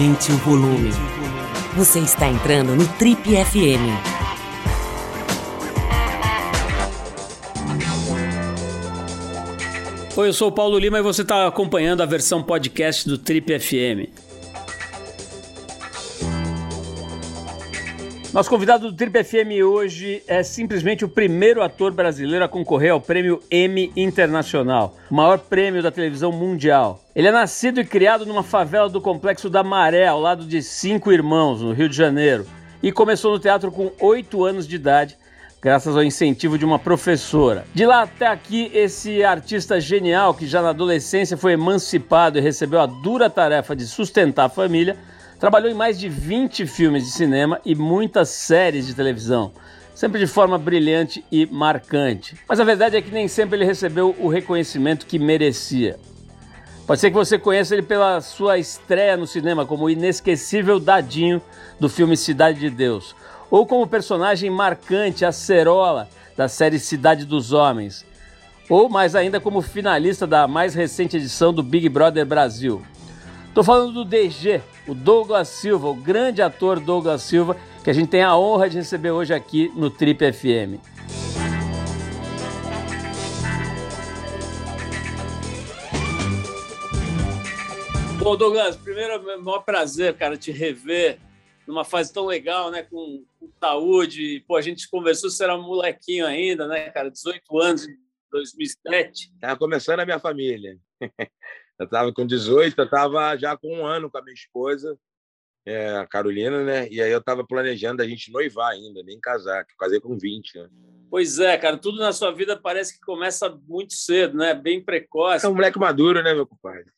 Aumente o volume. Você está entrando no Trip FM. Oi, eu sou o Paulo Lima e você está acompanhando a versão podcast do Trip FM. Nosso convidado do Trip FM hoje é simplesmente o primeiro ator brasileiro a concorrer ao prêmio Emmy Internacional, o maior prêmio da televisão mundial. Ele é nascido e criado numa favela do Complexo da Maré, ao lado de cinco irmãos, no Rio de Janeiro, e começou no teatro com oito anos de idade, graças ao incentivo de uma professora. De lá até aqui, esse artista genial, que já na adolescência foi emancipado e recebeu a dura tarefa de sustentar a família, Trabalhou em mais de 20 filmes de cinema e muitas séries de televisão, sempre de forma brilhante e marcante. Mas a verdade é que nem sempre ele recebeu o reconhecimento que merecia. Pode ser que você conheça ele pela sua estreia no cinema como o inesquecível Dadinho do filme Cidade de Deus, ou como personagem marcante Acerola da série Cidade dos Homens, ou mais ainda como finalista da mais recente edição do Big Brother Brasil. Estou falando do DG, o Douglas Silva, o grande ator Douglas Silva, que a gente tem a honra de receber hoje aqui no Trip FM. Bom, Douglas, primeiro é o maior prazer, cara, te rever numa fase tão legal, né, com, com saúde. Pô, a gente conversou, você era um molequinho ainda, né, cara, 18 anos em 2007. Estava começando a minha família. Eu estava com 18, eu estava já com um ano com a minha esposa, é, a Carolina, né? E aí eu estava planejando a gente noivar ainda, nem casar, que eu casei com 20, né? Pois é, cara, tudo na sua vida parece que começa muito cedo, né? Bem precoce. É um moleque maduro, né, meu compadre?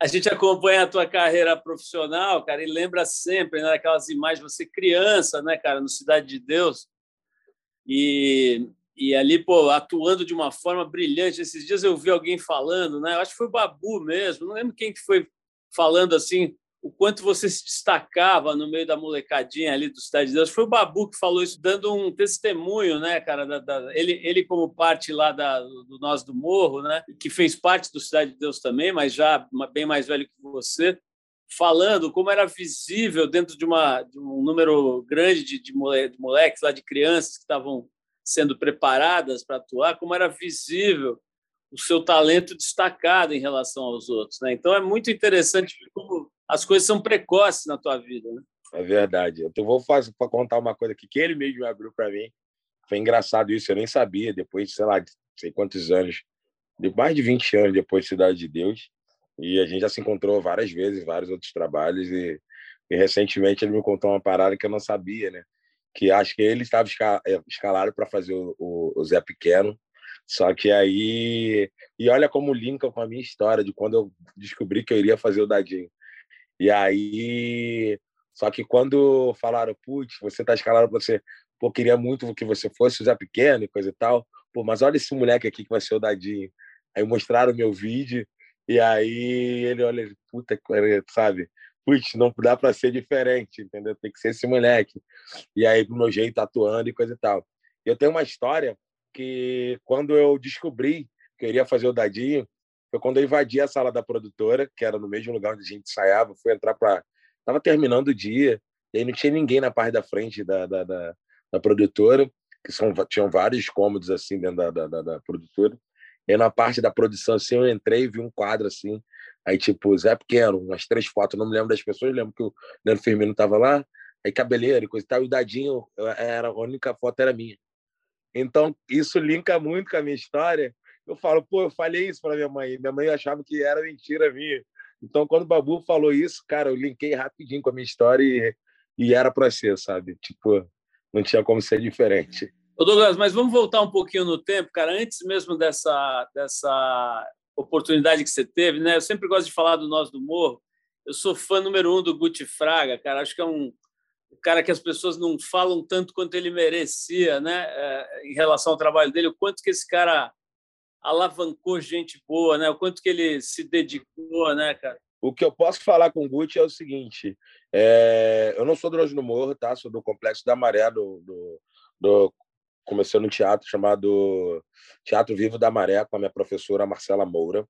A gente acompanha a tua carreira profissional, cara, e lembra sempre né, daquelas imagens, você criança, né, cara, no Cidade de Deus. E e ali, pô, atuando de uma forma brilhante. Esses dias eu vi alguém falando, né? Eu acho que foi o Babu mesmo, não lembro quem que foi falando assim, o quanto você se destacava no meio da molecadinha ali do Cidade de Deus. Foi o Babu que falou isso, dando um testemunho, né, cara? Da, da, ele, ele, como parte lá da, do Nós do Morro, né? Que fez parte do Cidade de Deus também, mas já bem mais velho que você, falando como era visível dentro de, uma, de um número grande de, de, moleques lá, de crianças que estavam sendo preparadas para atuar, como era visível o seu talento destacado em relação aos outros. Né? Então é muito interessante como as coisas são precoces na tua vida. Né? É verdade. Eu vou fazer contar uma coisa aqui que ele mesmo abriu para mim. Foi engraçado isso, eu nem sabia. Depois, sei lá, de sei quantos anos, de mais de 20 anos depois de Cidade de Deus, e a gente já se encontrou várias vezes, vários outros trabalhos e, e recentemente ele me contou uma parada que eu não sabia, né? Que acho que ele estava é, escalado para fazer o, o, o, Zé Pequeno. Só que aí. E olha como linka com a minha história de quando eu descobri que eu iria fazer o Dadinho. E aí. Só que quando falaram, putz, você está escalado para você. Pô, queria muito que você fosse o Zé Pequeno e coisa e tal. Pô, mas olha esse moleque aqui que vai ser o Dadinho. Aí mostraram meu vídeo. E aí ele olha, puta, sabe? Putz, não dá para ser diferente, entendeu? Tem que ser esse moleque. E aí, do meu jeito, atuando e coisa e tal. Eu tenho uma história que, quando eu descobri que eu iria fazer o Dadinho, foi quando eu invadi a sala da produtora, que era no mesmo lugar onde a gente ensaiava, fui entrar para... Estava terminando o dia, e aí não tinha ninguém na parte da frente da, da, da, da produtora, que são, tinham vários cômodos assim dentro da, da, da, da produtora. E na parte da produção, assim, eu entrei e vi um quadro assim, Aí, tipo, Zé Pequeno, umas três fotos, não me lembro das pessoas, lembro que o Leandro Firmino tava lá, aí cabeleiro e coisa e tal, e o Dadinho, era, a única foto era minha. Então, isso linka muito com a minha história. Eu falo, pô, eu falei isso para minha mãe, minha mãe achava que era mentira minha. Então, quando o Babu falou isso, cara, eu linkei rapidinho com a minha história e, e era para ser, sabe? Tipo, não tinha como ser diferente. Ô Douglas, mas vamos voltar um pouquinho no tempo, cara, antes mesmo dessa, dessa oportunidade que você teve, né? Eu sempre gosto de falar do Nós do Morro. Eu sou fã número um do Guti Fraga, cara. Acho que é um cara que as pessoas não falam tanto quanto ele merecia, né? É, em relação ao trabalho dele, o quanto que esse cara alavancou gente boa, né? O quanto que ele se dedicou, né, cara? O que eu posso falar com o Guti é o seguinte: é... eu não sou do Nós do Morro, tá? Sou do Complexo da Maré, do, do, do comecei no teatro chamado Teatro Vivo da Maré com a minha professora Marcela Moura.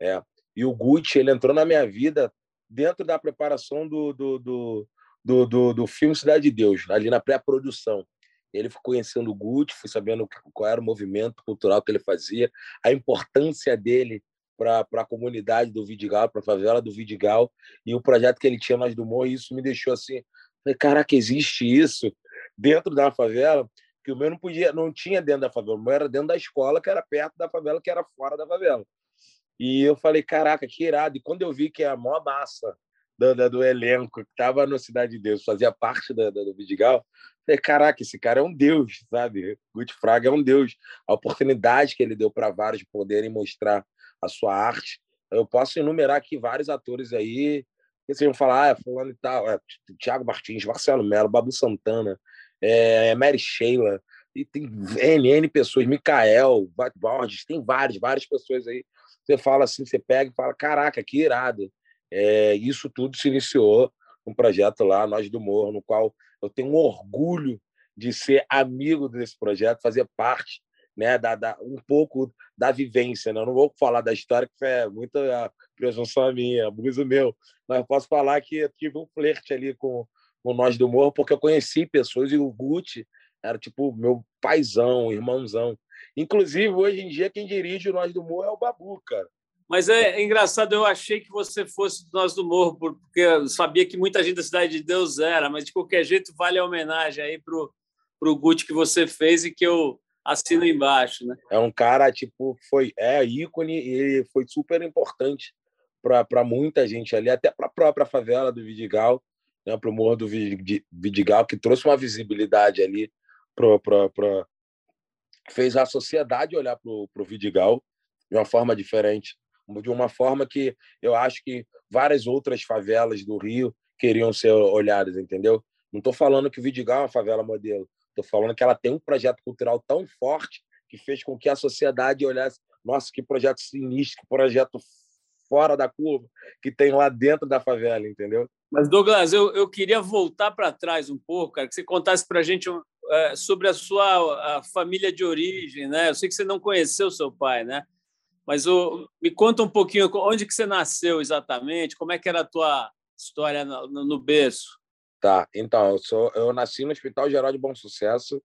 É. E o Gucci, ele entrou na minha vida dentro da preparação do, do, do, do, do, do filme Cidade de Deus, ali na pré-produção. Ele foi conhecendo o Gucci, fui sabendo qual era o movimento cultural que ele fazia, a importância dele para a comunidade do Vidigal, para a favela do Vidigal, e o projeto que ele tinha Nós do Morro, e isso me deixou assim, caraca, existe isso dentro da favela, que o meu não podia, não tinha dentro da favela, o meu era dentro da escola, que era perto da favela, que era fora da favela. E eu falei, caraca, que irado. E quando eu vi que a maior massa do, do, do elenco que estava no Cidade de Deus fazia parte do, Vidigal, falei, caraca, esse cara é um deus, sabe? Guti Fraga é um deus. A oportunidade que ele deu para vários poderem mostrar a sua arte. Eu posso enumerar aqui vários atores aí, que vocês vão falar, ah, é fulano e tal, é, Tiago Martins, Marcelo Melo, Babu Santana, é, Mary Sheila, e tem N, N pessoas, Mikael, Borges, tem várias, várias pessoas aí. Você fala assim, você pega e fala, caraca, que irado. É, isso tudo se iniciou um projeto lá, Nós do Morro, no qual eu tenho um orgulho de ser amigo desse projeto, fazer parte né, da, da, um pouco da vivência. Né? Eu não vou falar da história, que é muita presunção minha, abuso meu, mas eu posso falar que eu tive um flerte ali com, com Nós do Morro, porque eu conheci pessoas e o Gucci era tipo meu paizão, irmãozão. Inclusive, hoje em dia, quem dirige o Nós do Morro é o Babu, cara. Mas é engraçado, eu achei que você fosse do Nós do Morro, porque eu sabia que muita gente da Cidade de Deus era, mas de qualquer jeito vale a homenagem aí pro, pro Gucci que você fez e que eu assino embaixo, né? É um cara, tipo, foi é ícone e foi super importante para muita gente ali, até para a própria favela do Vidigal, né, para o Morro do Vidigal, que trouxe uma visibilidade ali para fez a sociedade olhar para o Vidigal de uma forma diferente de uma forma que eu acho que várias outras favelas do Rio queriam ser olhadas, entendeu? Não estou falando que o Vidigal é uma favela modelo, estou falando que ela tem um projeto cultural tão forte que fez com que a sociedade olhasse, nossa, que projeto sinistro, que projeto fora da curva que tem lá dentro da favela, entendeu? Mas, Douglas, eu, eu queria voltar para trás um pouco, cara, que você contasse para a gente é, sobre a sua a família de origem, né? Eu sei que você não conheceu seu pai, né? Mas o, me conta um pouquinho onde que você nasceu exatamente, como é que era a tua história no, no berço? Tá, então, eu, sou, eu nasci no Hospital Geral de Bom Sucesso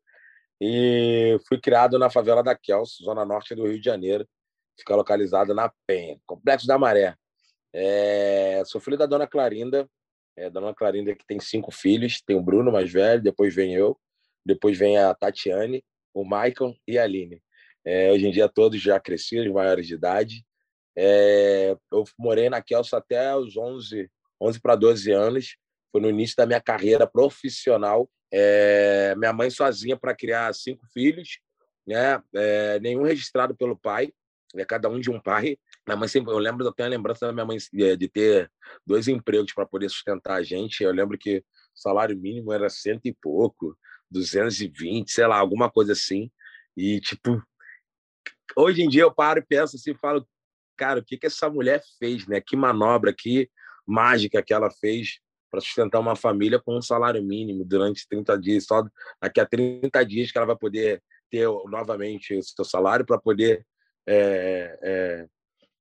e fui criado na favela da Kelso, zona norte do Rio de Janeiro. Fica localizado na Penha, Complexo da Maré. É, sou filho da dona Clarinda, é, dona Clarinda que tem cinco filhos, tem o Bruno mais velho, depois vem eu, depois vem a Tatiane, o Michael e a Aline. É, hoje em dia todos já cresceram, maiores de idade. É, eu morei na Kelso até os 11, 11 para 12 anos. Foi no início da minha carreira profissional. É, minha mãe sozinha para criar cinco filhos, né? É, nenhum registrado pelo pai, é cada um de um pai. Minha mãe sempre, eu lembro, eu tenho a lembrança da minha mãe de ter dois empregos para poder sustentar a gente. Eu lembro que o salário mínimo era cento e pouco, 220, sei lá, alguma coisa assim. E, tipo, hoje em dia eu paro e penso assim, falo, cara, o que que essa mulher fez, né? Que manobra, que mágica que ela fez para sustentar uma família com um salário mínimo durante 30 dias, só daqui a 30 dias que ela vai poder ter novamente o seu salário para poder é, é,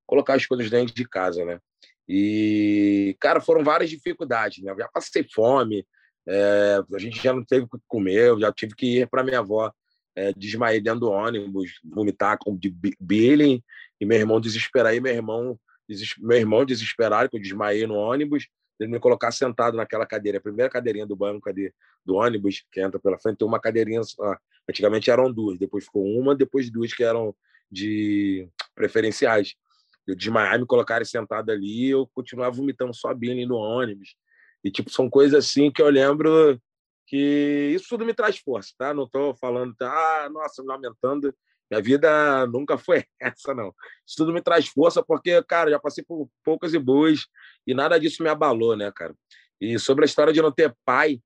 colocar as coisas dentro de casa, né? E, cara, foram várias dificuldades, né? Eu já passei fome, é, a gente já não teve o que comer, eu já tive que ir para minha avó é, dentro do ônibus, vomitar com de billing, e meu irmão desesperar, e meu irmão, deses, meu irmão desesperado, que eu desmaiei no ônibus, ele me colocar sentado naquela cadeira, a primeira cadeirinha do banco ali, do ônibus, que entra pela frente, tem uma cadeirinha só. Antigamente eram duas, depois ficou uma, depois duas que eram de preferenciais. Eu desmaiar, me colocarem sentado ali, eu continuava vomitando só billing no ônibus. E, tipo, são coisas assim que eu lembro que isso tudo me traz força, tá? Não estou falando, ah, nossa, lamentando. Minha vida nunca foi essa, não. Isso tudo me traz força porque, cara, já passei por poucas e boas e nada disso me abalou, né, cara? E sobre a história de não ter pai,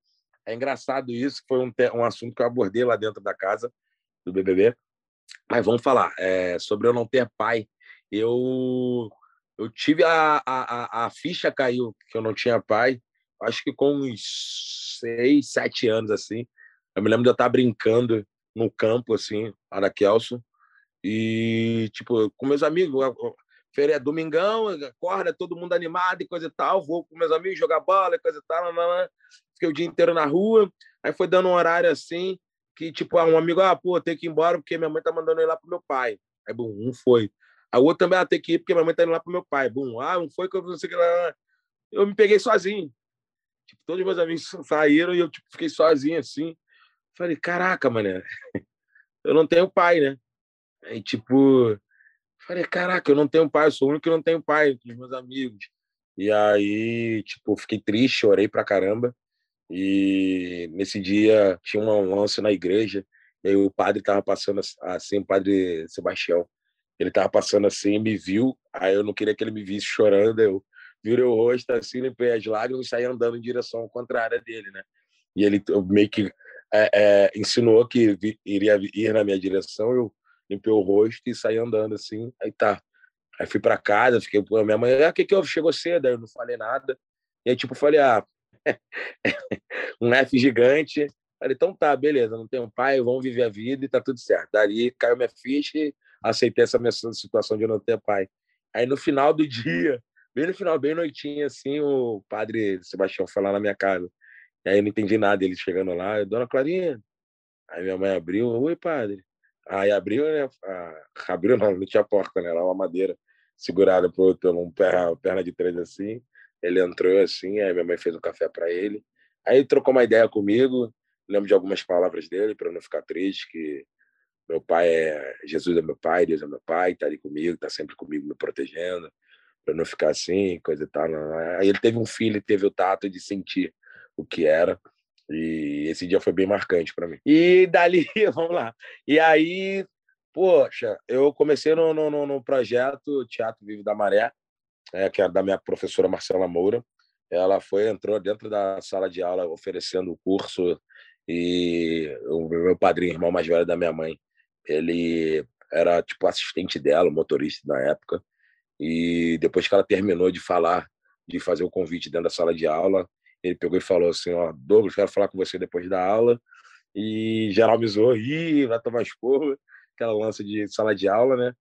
é engraçado isso, foi um, um assunto que eu abordei lá dentro da casa do BBB. Mas vamos falar, é, sobre eu não ter pai, eu eu tive a, a, a ficha caiu que eu não tinha pai, acho que com uns seis, sete anos, assim. Eu me lembro de eu estar brincando no campo, assim, da Kelso. E, tipo, com meus amigos, feria, domingão, acorda, todo mundo animado e coisa e tal, vou com meus amigos jogar bola e coisa e tal, fiquei o dia inteiro na rua, aí foi dando um horário assim, que tipo, um amigo, ah, pô, tem que ir embora porque minha mãe tá mandando ir lá pro meu pai. Aí, bom, um foi. A outra também, ah, tem que ir porque minha mãe tá indo lá pro meu pai. Bom, ah, um foi que eu não sei o que lá. Eu me peguei sozinho. Tipo, todos os meus amigos saíram e eu tipo, fiquei sozinho assim. Falei, caraca, mané, eu não tenho pai, né? Aí, tipo, falei, caraca, eu não tenho pai, eu sou o único que não tenho pai entre os meus amigos. E aí, tipo, fiquei triste, chorei pra caramba. E nesse dia tinha um lance na igreja, e aí o padre tava passando assim, o padre Sebastião, ele tava passando assim, me viu, aí eu não queria que ele me visse chorando, eu virei o rosto assim, limpei as lágrimas e saí andando em direção contrária dele, né? E ele meio que é, é, insinuou que vi, iria ir na minha direção, eu limpei o rosto e saí andando assim, aí tá. Aí fui para casa, fiquei, pô, minha mãe, ah, o que que houve? Chegou cedo, aí eu não falei nada. E aí, tipo, falei, ah, um F gigante. Falei, então tá, beleza, não tenho pai, vamos viver a vida e tá tudo certo. Dali caiu minha ficha e aceitei essa minha situação de não ter pai. Aí no final do dia, bem no final, bem noitinho, assim, o padre Sebastião foi lá na minha casa. E aí eu não entendi nada, ele chegando lá, Dona Clarinha. Aí minha mãe abriu, oi, padre. Aí abriu, né? Abriu, não, não tinha porta, né? Era uma madeira segurada por, por um perna, perna de três assim. Ele entrou assim, aí minha mãe fez um café para ele. Aí trocou uma ideia comigo, lembro de algumas palavras dele para não ficar triste, que meu pai é Jesus é meu pai, Deus é meu pai, tá ali comigo, tá sempre comigo me protegendo, para não ficar assim, coisa e tal. Aí ele teve um filho, teve o tato de sentir o que era. E esse dia foi bem marcante para mim. E dali, vamos lá. E aí, poxa, eu comecei no, no, no projeto Teatro Vivo da Maré, é, que é da minha professora Marcela Moura. Ela foi entrou dentro da sala de aula oferecendo o curso e o meu padrinho, irmão mais velho da minha mãe, ele era tipo assistente dela, motorista na época. E depois que ela terminou de falar, de fazer o convite dentro da sala de aula, ele pegou e falou assim: Ó, Douglas, quero falar com você depois da aula. E geral me zoou, vai tomar esporro, aquela lança de sala de aula, né?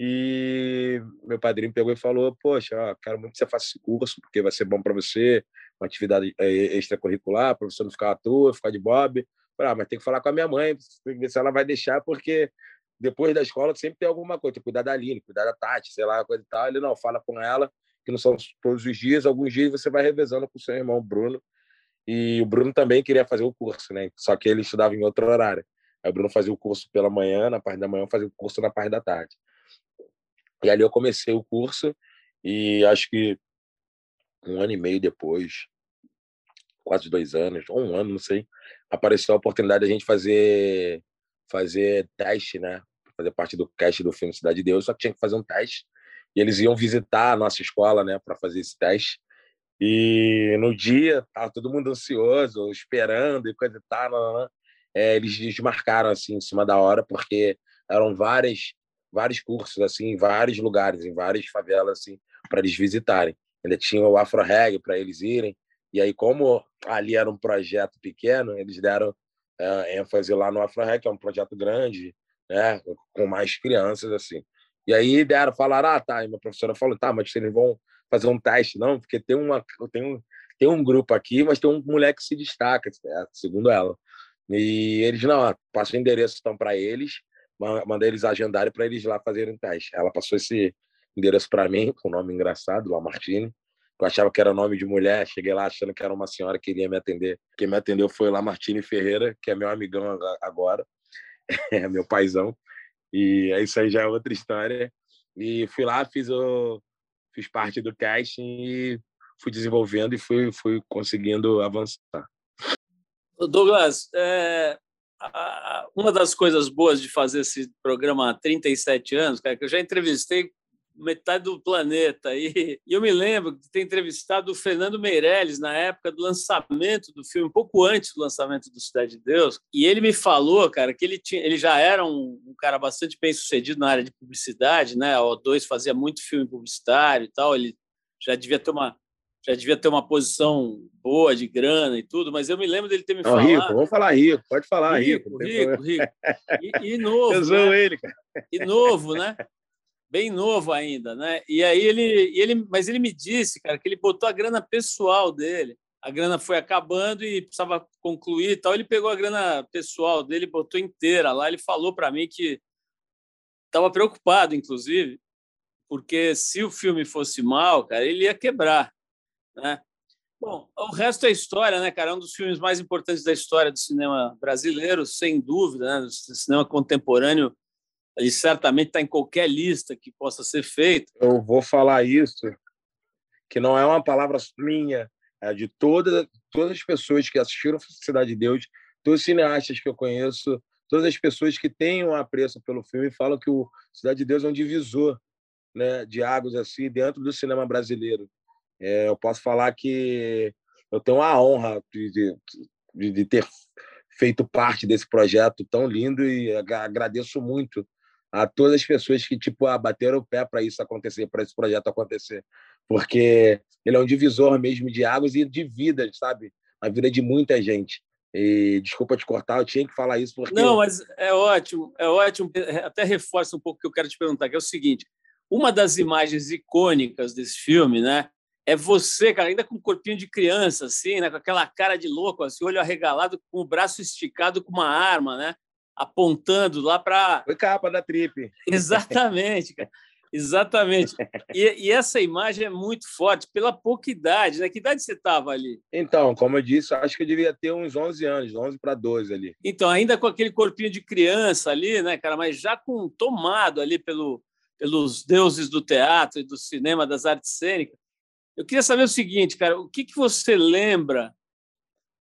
E meu padrinho pegou e falou: Poxa, ó, quero muito que você faça esse curso, porque vai ser bom para você, uma atividade é, extracurricular, para você não ficar à toa, ficar de bob. Falei, ah, mas tem que falar com a minha mãe, tem que ver se ela vai deixar, porque depois da escola sempre tem alguma coisa, tem que cuidar da Aline, cuidar da Tati, sei lá, coisa e tal. Ele não, fala com ela, que não são todos os dias, alguns dias você vai revezando com o seu irmão Bruno. E o Bruno também queria fazer o curso, né? Só que ele estudava em outro horário. Aí o Bruno fazia o curso pela manhã, na parte da manhã, fazia o curso na parte da tarde. E ali eu comecei o curso e acho que um ano e meio depois, quase dois anos, ou um ano, não sei, apareceu a oportunidade de a gente fazer fazer teste, né? Fazer parte do cast do filme Cidade de Deus, só que tinha que fazer um teste. E eles iam visitar a nossa escola, né, para fazer esse teste. E no dia, tava todo mundo ansioso, esperando e coisa e tal. É, eles desmarcaram assim em cima da hora, porque eram várias vários cursos assim em vários lugares, em várias favelas assim para eles visitarem. Ainda tinha o Afro Reg para eles irem. E aí como ali era um projeto pequeno, eles deram é, ênfase lá no Afro Reg, que é um projeto grande, né, com mais crianças assim. E aí deram, falaram, ah, tá. E minha professora falou, tá, mas eles vão fazer um teste, não, porque tem uma, tem um, tem um grupo aqui, mas tem um moleque que se destaca, segundo ela. E eles não, passa o endereço então para eles mandei eles agendarem para eles lá fazerem teste. Ela passou esse endereço para mim, com um nome engraçado, Lamartine. Eu achava que era nome de mulher, cheguei lá achando que era uma senhora que iria me atender. Quem me atendeu foi Lamartine Ferreira, que é meu amigão agora, é meu paizão. E é isso aí já é outra história. E fui lá, fiz o fiz parte do casting e fui desenvolvendo e fui fui conseguindo avançar. Douglas, é, uma das coisas boas de fazer esse programa há 37 anos, cara, que eu já entrevistei metade do planeta. E, eu me lembro de ter entrevistado o Fernando Meirelles na época do lançamento do filme, um pouco antes do lançamento do Cidade de Deus. E ele me falou, cara, que ele, tinha, ele já era um, um cara bastante bem sucedido na área de publicidade, né? A O2 fazia muito filme publicitário e tal. Ele já devia ter uma já devia ter uma posição boa de grana e tudo, mas eu me lembro dele ter me falado. Rico, vamos falar rico, pode falar rico. Rico, rico. rico. E, e novo. Eu né? ele, cara. E novo, né? bem novo ainda, né? E aí ele, ele, mas ele me disse, cara, que ele botou a grana pessoal dele. A grana foi acabando e precisava concluir e tal. Ele pegou a grana pessoal dele, botou inteira lá. Ele falou para mim que estava preocupado, inclusive, porque se o filme fosse mal, cara, ele ia quebrar, né? Bom, o resto é história, né, cara? É um dos filmes mais importantes da história do cinema brasileiro, sem dúvida, né? Do cinema contemporâneo ele certamente está em qualquer lista que possa ser feita. Eu vou falar isso, que não é uma palavra minha, é de toda, todas as pessoas que assistiram Cidade de Deus, todos os cineastas que eu conheço, todas as pessoas que têm um apreço pelo filme falam que o Cidade de Deus é um divisor né, de águas assim dentro do cinema brasileiro. É, eu posso falar que eu tenho a honra de, de, de ter feito parte desse projeto tão lindo e agradeço muito a todas as pessoas que tipo ah, bateram o pé para isso acontecer, para esse projeto acontecer, porque ele é um divisor mesmo de águas e de vidas, sabe? A vida de muita gente. E desculpa te cortar, eu tinha que falar isso porque Não, mas é ótimo, é ótimo, até reforça um pouco o que eu quero te perguntar, que é o seguinte: uma das imagens icônicas desse filme, né? É você, cara, ainda com um corpinho de criança, assim, né? Com aquela cara de louco, assim, olho arregalado, com o braço esticado com uma arma, né? apontando lá para. Foi capa da trip. Exatamente, cara. Exatamente. E, e, essa imagem é muito forte pela pouca idade, né? Que idade você estava ali? Então, como eu disse, acho que eu devia ter uns 11 anos, 11 para 12 ali. Então, ainda com aquele corpinho de criança ali, né, cara? Mas já com tomado ali pelo, pelos deuses do teatro e do cinema, das artes cênicas. Eu queria saber o seguinte, cara, o que, que você lembra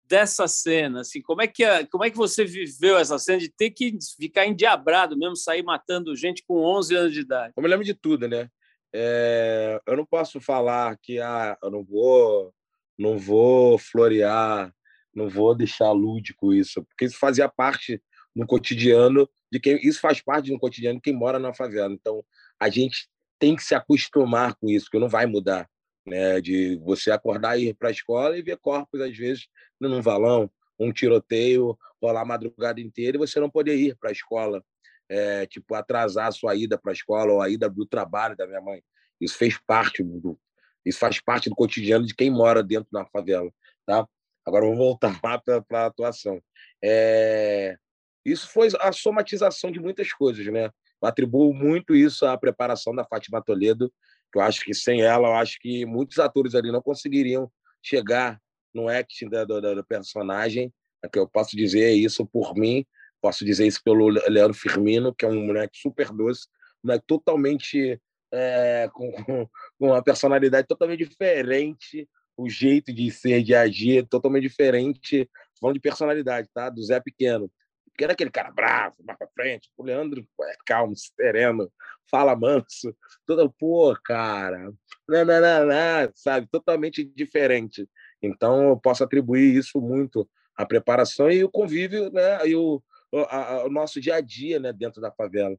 dessa cena? Assim, como é que como é que você viveu essa cena de ter que ficar endiabrado mesmo, sair matando gente com 11 anos de idade? Eu me lembro de tudo, né? É, eu não posso falar que ah, eu não vou não vou florear, não vou deixar lúdico isso, porque isso fazia parte no cotidiano de quem isso faz parte do cotidiano de quem mora na favela. Então, a gente tem que se acostumar com isso, que não vai mudar né? De você acordar e ir para a escola e ver corpos às vezes num valão, um tiroteio, rolar a madrugada inteira e você não poder ir para a escola, é, tipo atrasar a sua ida para a escola ou a ida do trabalho da minha mãe. Isso fez parte do, isso faz parte do cotidiano de quem mora dentro da favela, tá? Agora vou voltar lá para a atuação. É, isso foi a somatização de muitas coisas, né? Eu atribuo muito isso à preparação da Fátima Toledo eu acho que sem ela, eu acho que muitos atores ali não conseguiriam chegar no acting da, da, da personagem. É que eu posso dizer isso por mim, posso dizer isso pelo Leandro Firmino, que é um moleque super doce, um moleque totalmente é, com, com uma personalidade totalmente diferente, o jeito de ser, de agir, totalmente diferente, falando de personalidade, tá? Do Zé Pequeno. Porque era aquele cara bravo, mais pra frente. O Leandro é calmo, sereno, fala manso. Toda, pô, cara, não, sabe? Totalmente diferente. Então, eu posso atribuir isso muito à preparação e o convívio, né? E o, o nosso dia a dia, né? Dentro da favela.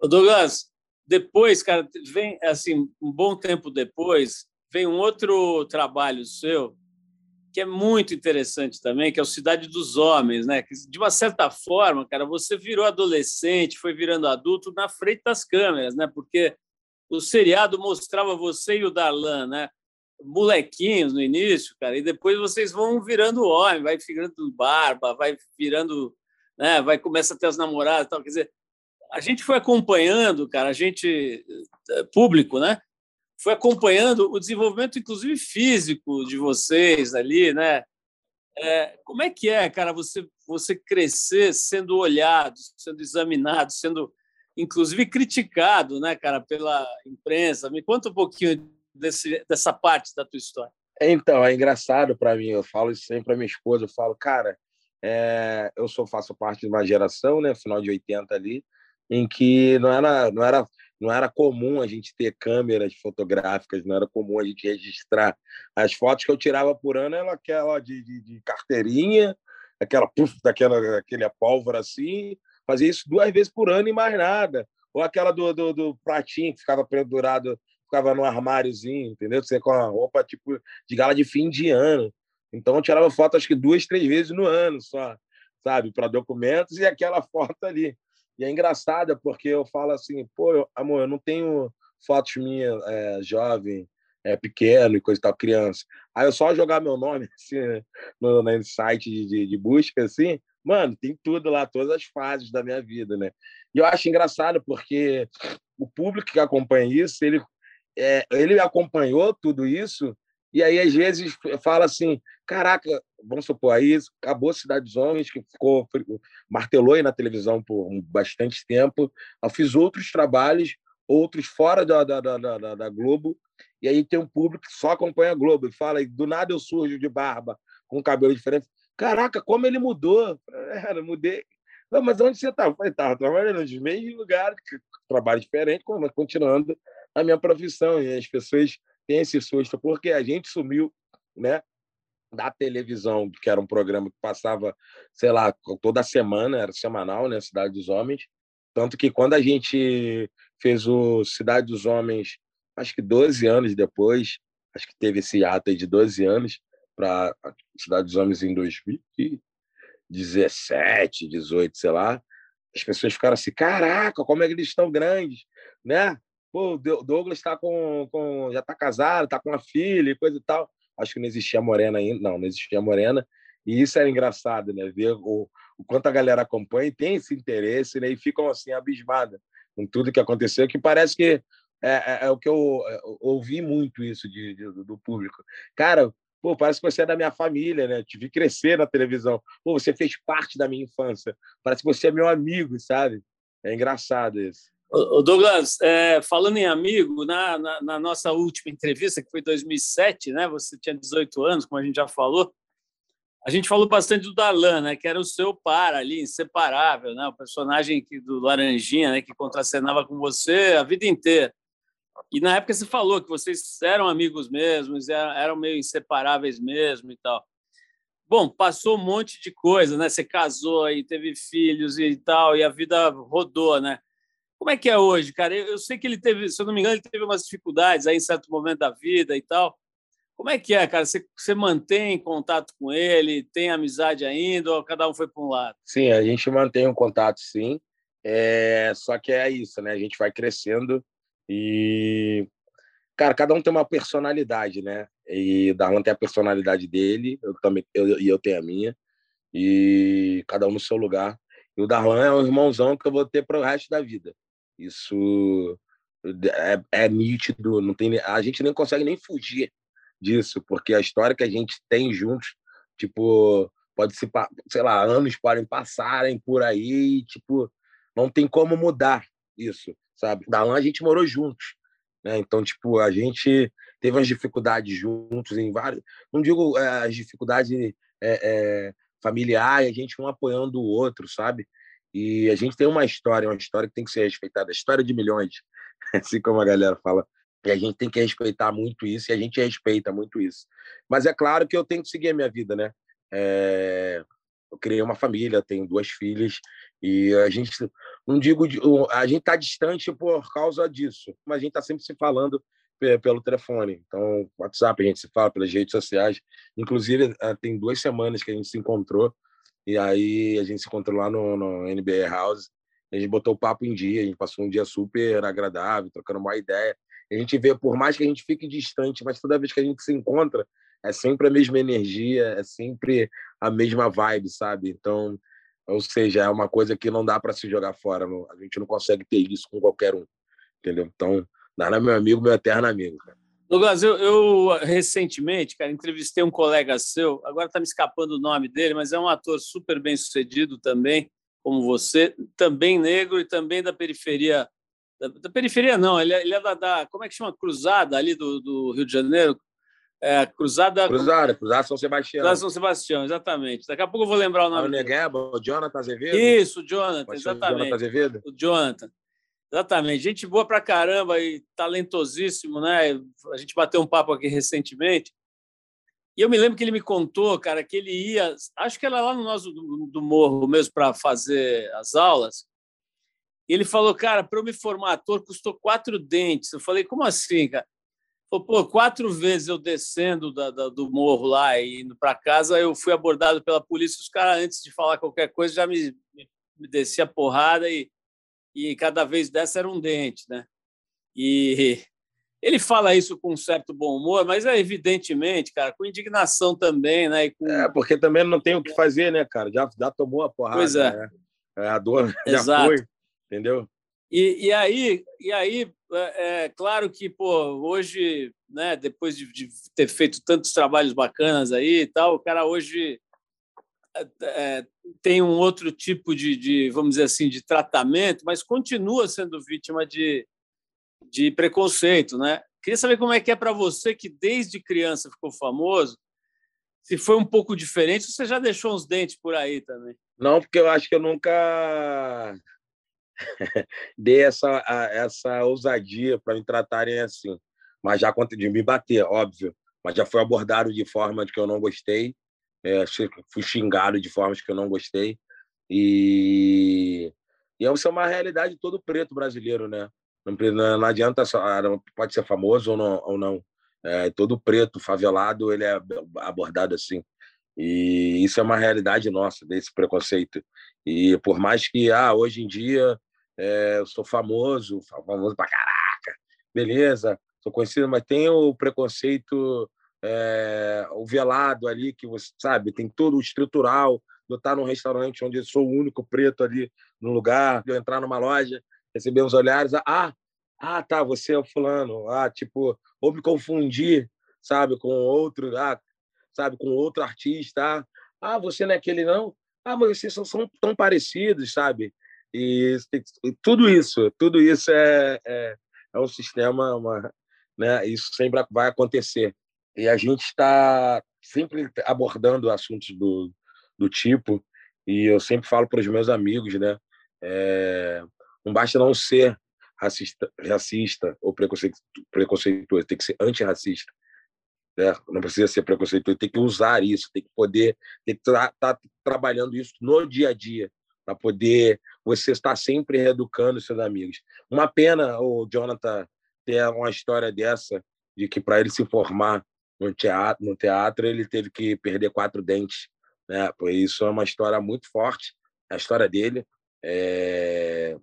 Ô Douglas, depois, cara, vem, assim, um bom tempo depois, vem um outro trabalho seu que é muito interessante também, que é o Cidade dos Homens, né? Que, de uma certa forma, cara, você virou adolescente, foi virando adulto na frente das câmeras, né? Porque o seriado mostrava você e o Darlan, né? Molequinhos no início, cara, e depois vocês vão virando homem, vai virando barba, vai virando, né? Vai começa a ter as namoradas, tal. Quer dizer, a gente foi acompanhando, cara, a gente eh, público, né? Foi acompanhando o desenvolvimento, inclusive físico, de vocês ali, né? É, como é que é, cara, você você crescer sendo olhado, sendo examinado, sendo inclusive criticado, né, cara, pela imprensa? Me conta um pouquinho desse, dessa parte da tua história. Então, é engraçado para mim. Eu falo isso sempre para minha esposa. Eu falo, cara, é, eu sou faço parte de uma geração, né, final de 80 ali, em que não era não era não era comum a gente ter câmeras fotográficas, não era comum a gente registrar. As fotos que eu tirava por ano eram aquela de, de, de carteirinha, aquela daquela aquele pólvora assim, fazia isso duas vezes por ano e mais nada. Ou aquela do, do, do pratinho que ficava pendurado, ficava no armáriozinho, entendeu? Você com a roupa tipo de gala de fim de ano. Então eu tirava foto acho que duas, três vezes no ano só, sabe, para documentos e aquela foto ali. E é engraçado porque eu falo assim, pô, amor, eu não tenho fotos minhas é, jovem, é, pequeno e coisa e tal, criança. Aí eu só jogar meu nome assim, no, no site de, de, busca, assim, mano, tem tudo lá, todas as fases da minha vida, né? E eu acho engraçado porque o público que acompanha isso, ele, é, ele acompanhou tudo isso e aí, às vezes, fala assim: caraca, vamos supor, aí acabou Cidade dos Homens, que ficou, martelou aí na televisão por bastante tempo. Eu fiz outros trabalhos, outros fora da, da, da, da, da Globo, e aí tem um público que só acompanha a Globo e fala: do nada eu surjo de barba, com cabelo diferente. Caraca, como ele mudou! É, mudei. Não, mas onde você estava? Eu estava trabalhando nos mesmos lugares, trabalho diferente, continuando a minha profissão. E as pessoas tem esse susto, porque a gente sumiu né, da televisão, que era um programa que passava, sei lá, toda semana, era semanal, né, Cidade dos Homens. Tanto que quando a gente fez o Cidade dos Homens, acho que 12 anos depois, acho que teve esse ato aí de 12 anos para Cidade dos Homens em 2017, 18, sei lá, as pessoas ficaram assim, caraca, como é que eles estão grandes, né? Pô, o Douglas está com, com, já está casado, está com uma filha e coisa e tal. Acho que não existia morena ainda, não, não existia morena. E isso era engraçado, né? Ver o, o quanto a galera acompanha e tem esse interesse, né? E ficam assim abismadas com tudo que aconteceu, que parece que é, é, é o que eu, é, eu, ouvi muito isso de, de, do público. Cara, pô, parece que você é da minha família, né? te vi crescer na televisão. Pô, você fez parte da minha infância. Parece que você é meu amigo, sabe? É engraçado isso. O Douglas, é, falando em amigo, na, na, na, nossa última entrevista, que foi em 2007, né, você tinha 18 anos, como a gente já falou, a gente falou bastante do Darlan, né, que era o seu par ali, inseparável, né, o personagem que, do Laranjinha, né, que contracenava com você a vida inteira. E na época você falou que vocês eram amigos mesmos, eram meio inseparáveis mesmo e tal. Bom, passou um monte de coisa, né? Você casou e teve filhos e tal, e a vida rodou, né? Como é que é hoje, cara? Eu, sei que ele teve, se eu não me engano, ele teve umas dificuldades aí em certo momento da vida e tal. Como é que é, cara? Você, você mantém contato com ele? Tem amizade ainda ou cada um foi para um lado? Sim, a gente mantém um contato, sim. É... Só que é isso, né? A gente vai crescendo e cara, cada um tem uma personalidade, né? E Darlan tem a personalidade dele, eu também eu, e eu tenho a minha, e cada um no seu lugar. E o Darlan é um irmãozão que eu vou ter para o resto da vida. Isso é, é nítido, não tem, a gente nem consegue nem fugir disso, porque a história que a gente tem juntos, tipo, pode se, sei lá, anos podem passarem por aí, tipo, não tem como mudar isso, sabe? Da a gente morou juntos, né? Então, tipo, a gente teve umas dificuldades juntos em vários, não digo é, as dificuldades é, é, familiares, a gente um apoiando o outro, sabe? E a gente tem uma história, uma história que tem que ser respeitada, a história de milhões, assim como a galera fala. E a gente tem que respeitar muito isso, e a gente respeita muito isso. Mas é claro que eu tenho que seguir a minha vida, né? É... Eu criei uma família, tenho duas filhas, e a gente, não digo, a gente está distante por causa disso, mas a gente está sempre se falando pelo telefone. Então, WhatsApp a gente se fala pelas redes sociais. Inclusive, eh, tem duas semanas que a gente se encontrou e aí a gente se encontrou lá no, no NBA House. A gente botou o papo em dia, a gente passou um dia super agradável, trocando uma ideia. A gente vê, por mais que a gente fique distante, mas toda vez que a gente se encontra, é sempre a mesma energia, é sempre a mesma vibe, sabe? Então, ou seja, é uma coisa que não dá para se jogar fora. A gente não consegue ter isso com qualquer um, entendeu? Então, Dara meu amigo, meu eterno amigo, cara. Douglas, eu, eu, recentemente, cara, entrevistei um colega seu, agora está me escapando o nome dele, mas é um ator super bem sucedido também, como você, também negro e também da periferia. Da, da periferia, não, ele é, ele é da, da, Como é que chama? Cruzada ali do, do Rio de Janeiro. É, cruzada. Cruzada, Cruzada São Sebastião. Cruzada São Sebastião, exatamente. Daqui a pouco eu vou lembrar o nome. O Negueba, o Jonathan Azevedo. Isso, o Jonathan, exatamente. O Jonathan Azevedo. O Jonathan. Exatamente, gente boa pra caramba e talentosíssimo, né? A gente bateu um papo aqui recentemente. E eu me lembro que ele me contou, cara, que ele ia, acho que era lá no nosso do, do morro mesmo para fazer as aulas. E ele falou, cara, para eu me formar ator custou quatro dentes. Eu falei, como assim, cara? Falou, pô, quatro vezes eu descendo da, da, do morro lá e indo para casa, eu fui abordado pela polícia. Os caras, antes de falar qualquer coisa, já me, me, me descia porrada e e cada vez dessa era um dente, né? E ele fala isso com um certo bom humor, mas é evidentemente, cara, com indignação também, né? Com... É, porque também não tem o que fazer, né, cara? Já, já tomou a porrada. Pois é. Né? é a dor Exato. já foi, entendeu? E, e aí, e aí é, é, claro que, pô, hoje, né, depois de, de, ter feito tantos trabalhos bacanas aí e tal, o cara hoje é, tem um outro tipo de, de, vamos dizer assim, de tratamento, mas continua sendo vítima de, de preconceito, né? Queria saber como é que é para você que desde criança ficou famoso, se foi um pouco diferente, você já deixou uns dentes por aí também? Não, porque eu acho que eu nunca dei essa essa ousadia para me tratarem assim, mas já de me bater, óbvio, mas já foi abordado de forma que eu não gostei, é, fui xingado de formas que eu não gostei e e isso é uma realidade de todo preto brasileiro, né? Não, não adianta, ah, pode ser famoso ou não. Ou não. É, todo preto, favelado, ele é abordado assim. E isso é uma realidade nossa, desse preconceito. E por mais que, ah, hoje em dia, é, eu sou famoso, famoso pra caraca, beleza, sou conhecido, mas tem o preconceito, é, o velado ali, que você sabe, tem todo o estrutural, eu estar num restaurante onde eu sou o único preto ali no lugar, eu entrar numa loja, receber uns olhares, ah, ah, tá, você é o fulano, ah, tipo, ou me confundir, sabe, com outro, ah, sabe, com outro artista, ah, ah você não é aquele não, ah, mas vocês são, são tão parecidos, sabe, e, e, tudo isso, tudo isso é, é, é um sistema, uma, né, isso sempre vai acontecer, e a gente está sempre abordando assuntos do, do tipo, e eu sempre falo para os meus amigos, né, é, não basta não ser racista, racista ou preconceituoso, tem que ser antirracista. Né? Não precisa ser preconceituoso, tem que usar isso, tem que poder, tem que estar tá trabalhando isso no dia a dia para poder você estar sempre reeducando seus amigos. Uma pena o Jonathan ter uma história dessa de que para ele se formar no teatro, no teatro ele teve que perder quatro dentes, né? Por isso é uma história muito forte, a história dele. É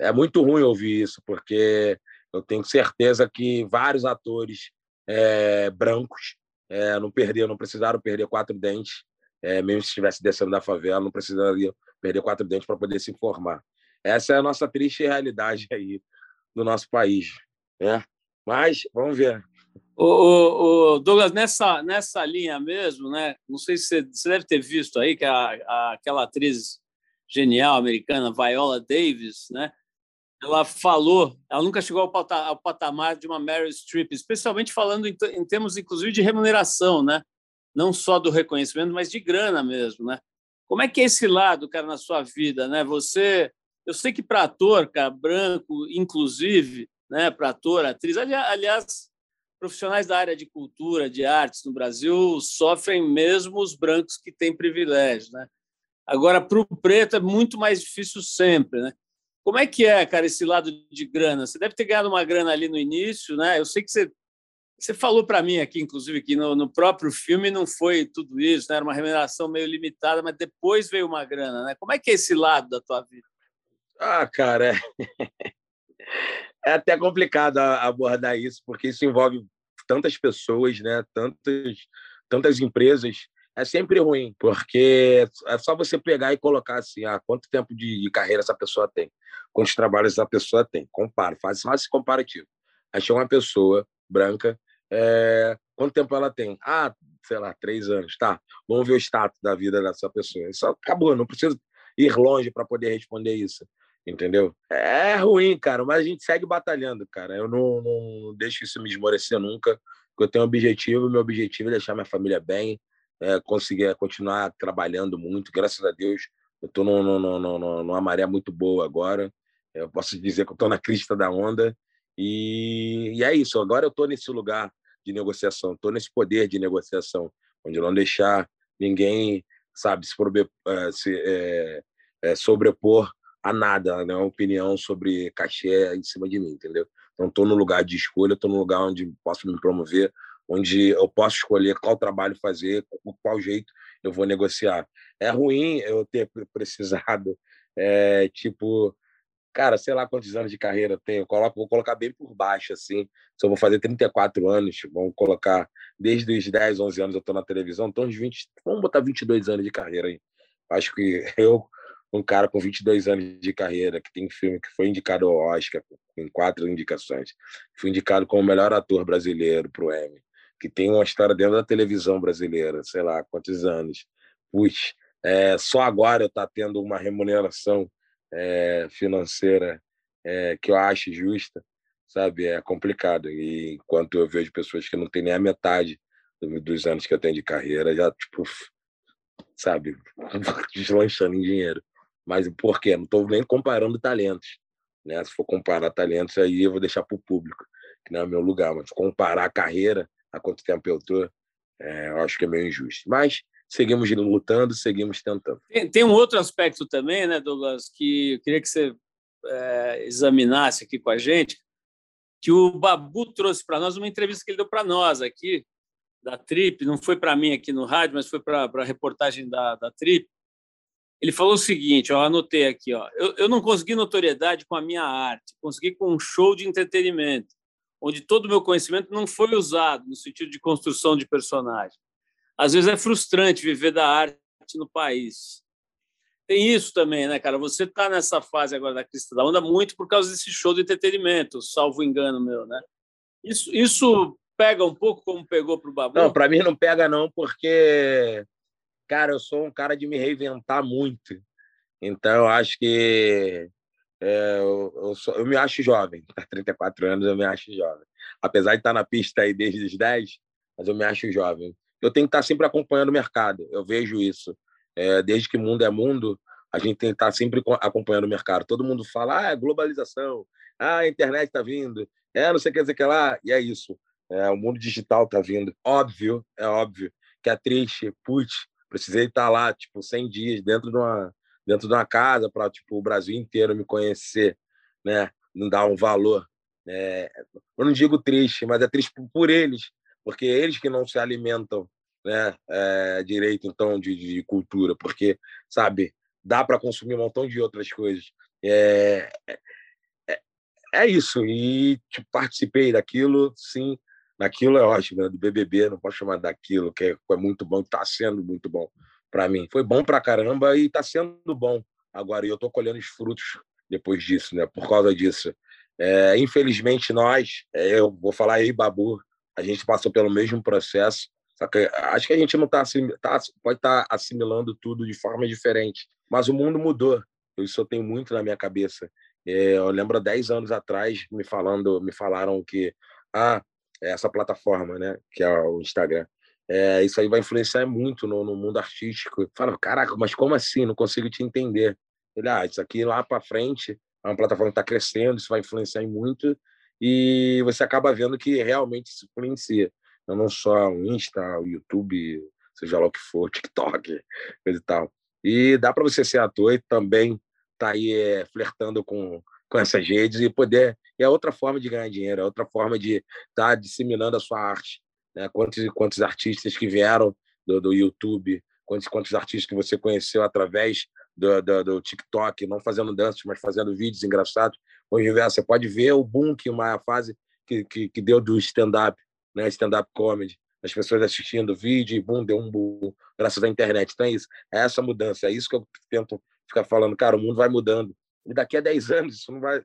é muito ruim ouvir isso, porque eu tenho certeza que vários atores é, brancos é, não perderam, não precisaram perder quatro dentes, é, mesmo se estivesse descendo da favela, não precisaria perder quatro dentes para poder se informar. Essa é a nossa triste realidade aí do nosso país, né? Mas vamos ver. O, o, Douglas, nessa, nessa linha mesmo, né? Não sei se você, você deve ter visto aí que a, a, aquela atriz genial americana Viola Davis, né? ela falou, ela nunca chegou ao patamar de uma Meryl Streep, especialmente falando em, em termos, inclusive, de remuneração, né? Não só do reconhecimento, mas de grana mesmo, né? Como é que é esse lado, cara, na sua vida, né? Você, eu sei que para ator, cara, branco, inclusive, né? Para ator, atriz, aliás, profissionais da área de cultura, de artes no Brasil sofrem mesmo os brancos que têm privilégio, né? Agora, para o preto é muito mais difícil sempre, né? Como é que é, cara, esse lado de grana? Você deve ter ganhado uma grana ali no início, né? Eu sei que você, você falou para mim aqui, inclusive, que no, no, próprio filme não foi tudo isso, né? Era uma remuneração meio limitada, mas depois veio uma grana, né? Como é que é esse lado da tua vida? Ah, cara, é, até complicado abordar isso, porque isso envolve tantas pessoas, né? Tantas, tantas empresas é sempre ruim, porque é só você pegar e colocar assim, ah, quanto tempo de, carreira essa pessoa tem, quantos trabalhos essa pessoa tem, compara, faz, faz esse comparativo. Achei uma pessoa branca, é, quanto tempo ela tem? Ah, sei lá, três anos, tá? Vamos ver o status da vida dessa pessoa. Isso acabou, não preciso ir longe para poder responder isso, entendeu? É ruim, cara, mas a gente segue batalhando, cara. Eu não, não deixo isso me esmorecer nunca, porque eu tenho um objetivo, meu objetivo é deixar minha família bem, é, conseguir continuar trabalhando muito. Graças a Deus, eu estou numa maré muito boa agora. Eu posso dizer que eu estou na crista da onda. E, e, é isso. Agora eu estou nesse lugar de negociação, estou nesse poder de negociação, onde não deixar ninguém, sabe, se, é, se é, é, sobrepor a nada, né? uma opinião sobre cachê em cima de mim, entendeu? Então, estou no lugar de escolha, estou no lugar onde posso me promover, onde eu posso escolher qual trabalho fazer, qual jeito eu vou negociar. É ruim eu ter precisado, é, tipo, cara, sei lá quantos anos de carreira eu tenho, eu coloco, vou colocar bem por baixo, assim. Se eu vou fazer 34 anos, vamos colocar desde os 10, 11 anos eu tô na televisão, então uns 20, vamos botar 22 anos de carreira aí. Acho que eu, um cara com 22 anos de carreira, que tem filme que foi indicado ao Oscar, com quatro indicações, fui indicado como melhor ator brasileiro pro Emmy, que tem uma história dentro da televisão brasileira, sei lá quantos anos. Putz, é, só agora eu tá tendo uma remuneração é, financeira é, que eu acho justa, sabe? É complicado. E enquanto eu vejo pessoas que não têm nem a metade dos anos que eu tenho de carreira, já, tipo, sabe, deslanchando em dinheiro. Mas por quê? Não estou nem comparando talentos. Né? Se for comparar talentos, aí eu vou deixar para o público, que não é meu lugar. Mas comparar a carreira, há quanto tempo eu estou, é, eu acho que é meio injusto. Mas seguimos lutando, seguimos tentando. Tem, tem, um outro aspecto também, né, Douglas, que eu queria que você é, examinasse aqui com a gente, que o Babu trouxe para nós uma entrevista que ele deu para nós aqui, da Trip, não foi para mim aqui no rádio, mas foi para a reportagem da, da Trip. Ele falou o seguinte, ó, anotei aqui, ó, eu, eu não consegui notoriedade com a minha arte, consegui com um show de entretenimento, onde todo o meu conhecimento não foi usado no sentido de construção de personagem às vezes é frustrante viver da arte no país. Tem isso também, né, cara? Você está nessa fase agora da crista da onda muito por causa desse show de entretenimento, salvo engano meu, né? Isso, isso pega um pouco como pegou para o Babu? Não, para mim não pega não, porque, cara, eu sou um cara de me reinventar muito. Então, eu acho que é, eu, eu, sou, eu, me acho jovem. Há 34 anos eu me acho jovem. Apesar de estar na pista aí desde os 10, mas eu me acho jovem eu tenho que estar sempre acompanhando o mercado. Eu vejo isso. É, desde que mundo é mundo, a gente tem que estar sempre acompanhando o mercado. Todo mundo fala, ah, é globalização, ah, a internet está vindo, é não sei o que dizer que lá, e é isso. É, o mundo digital está vindo. Óbvio, é óbvio que é triste, putz, precisei estar lá, tipo, 100 dias dentro de uma, dentro de uma casa para tipo, o Brasil inteiro me conhecer, né? Não dar um valor. É, eu não digo triste, mas é triste por eles, porque eles que não se alimentam né, é, direito então de, de, cultura, porque sabe dá para consumir um montão de outras coisas. É, é, é isso e tipo, participei daquilo, sim, daquilo é ótimo, né, do BBB, não posso chamar daquilo que é, é muito bom, está sendo muito bom para mim. Foi bom para caramba e está sendo bom agora. E eu estou colhendo os frutos depois disso, né? Por causa disso. É, infelizmente nós, é, eu vou falar aí, Babu, a gente passou pelo mesmo processo, só que acho que a gente não está tá, pode estar tá assimilando tudo de forma diferente, mas o mundo mudou. Isso eu tenho muito na minha cabeça. É, eu lembro há 10 anos atrás me falando, me falaram que ah, essa plataforma, né, que é o Instagram, é, isso aí vai influenciar muito no, no mundo artístico. Fala, caraca, mas como assim? Não consigo te entender. Ele, ah, isso aqui lá para frente é uma plataforma que está crescendo, isso vai influenciar muito e você acaba vendo que realmente isso influencia. Não só o Insta, o YouTube, seja lá o que for, TikTok, coisa e tal. E dá para você ser ator e também tá aí é, flertando com, com essas redes e poder. É outra forma de ganhar dinheiro, é outra forma de estar tá disseminando a sua arte. Né? Quantos, quantos artistas que vieram do, do YouTube, quantos, quantos artistas que você conheceu através do, do, do TikTok, não fazendo danças, mas fazendo vídeos engraçados. Hoje você pode ver o boom que uma fase que, que, que deu do stand-up, né? stand-up comedy, as pessoas assistindo o vídeo e boom, deu um boom, graças à internet. Então é isso, é essa mudança, é isso que eu tento ficar falando, cara, o mundo vai mudando. E daqui a 10 anos isso não vai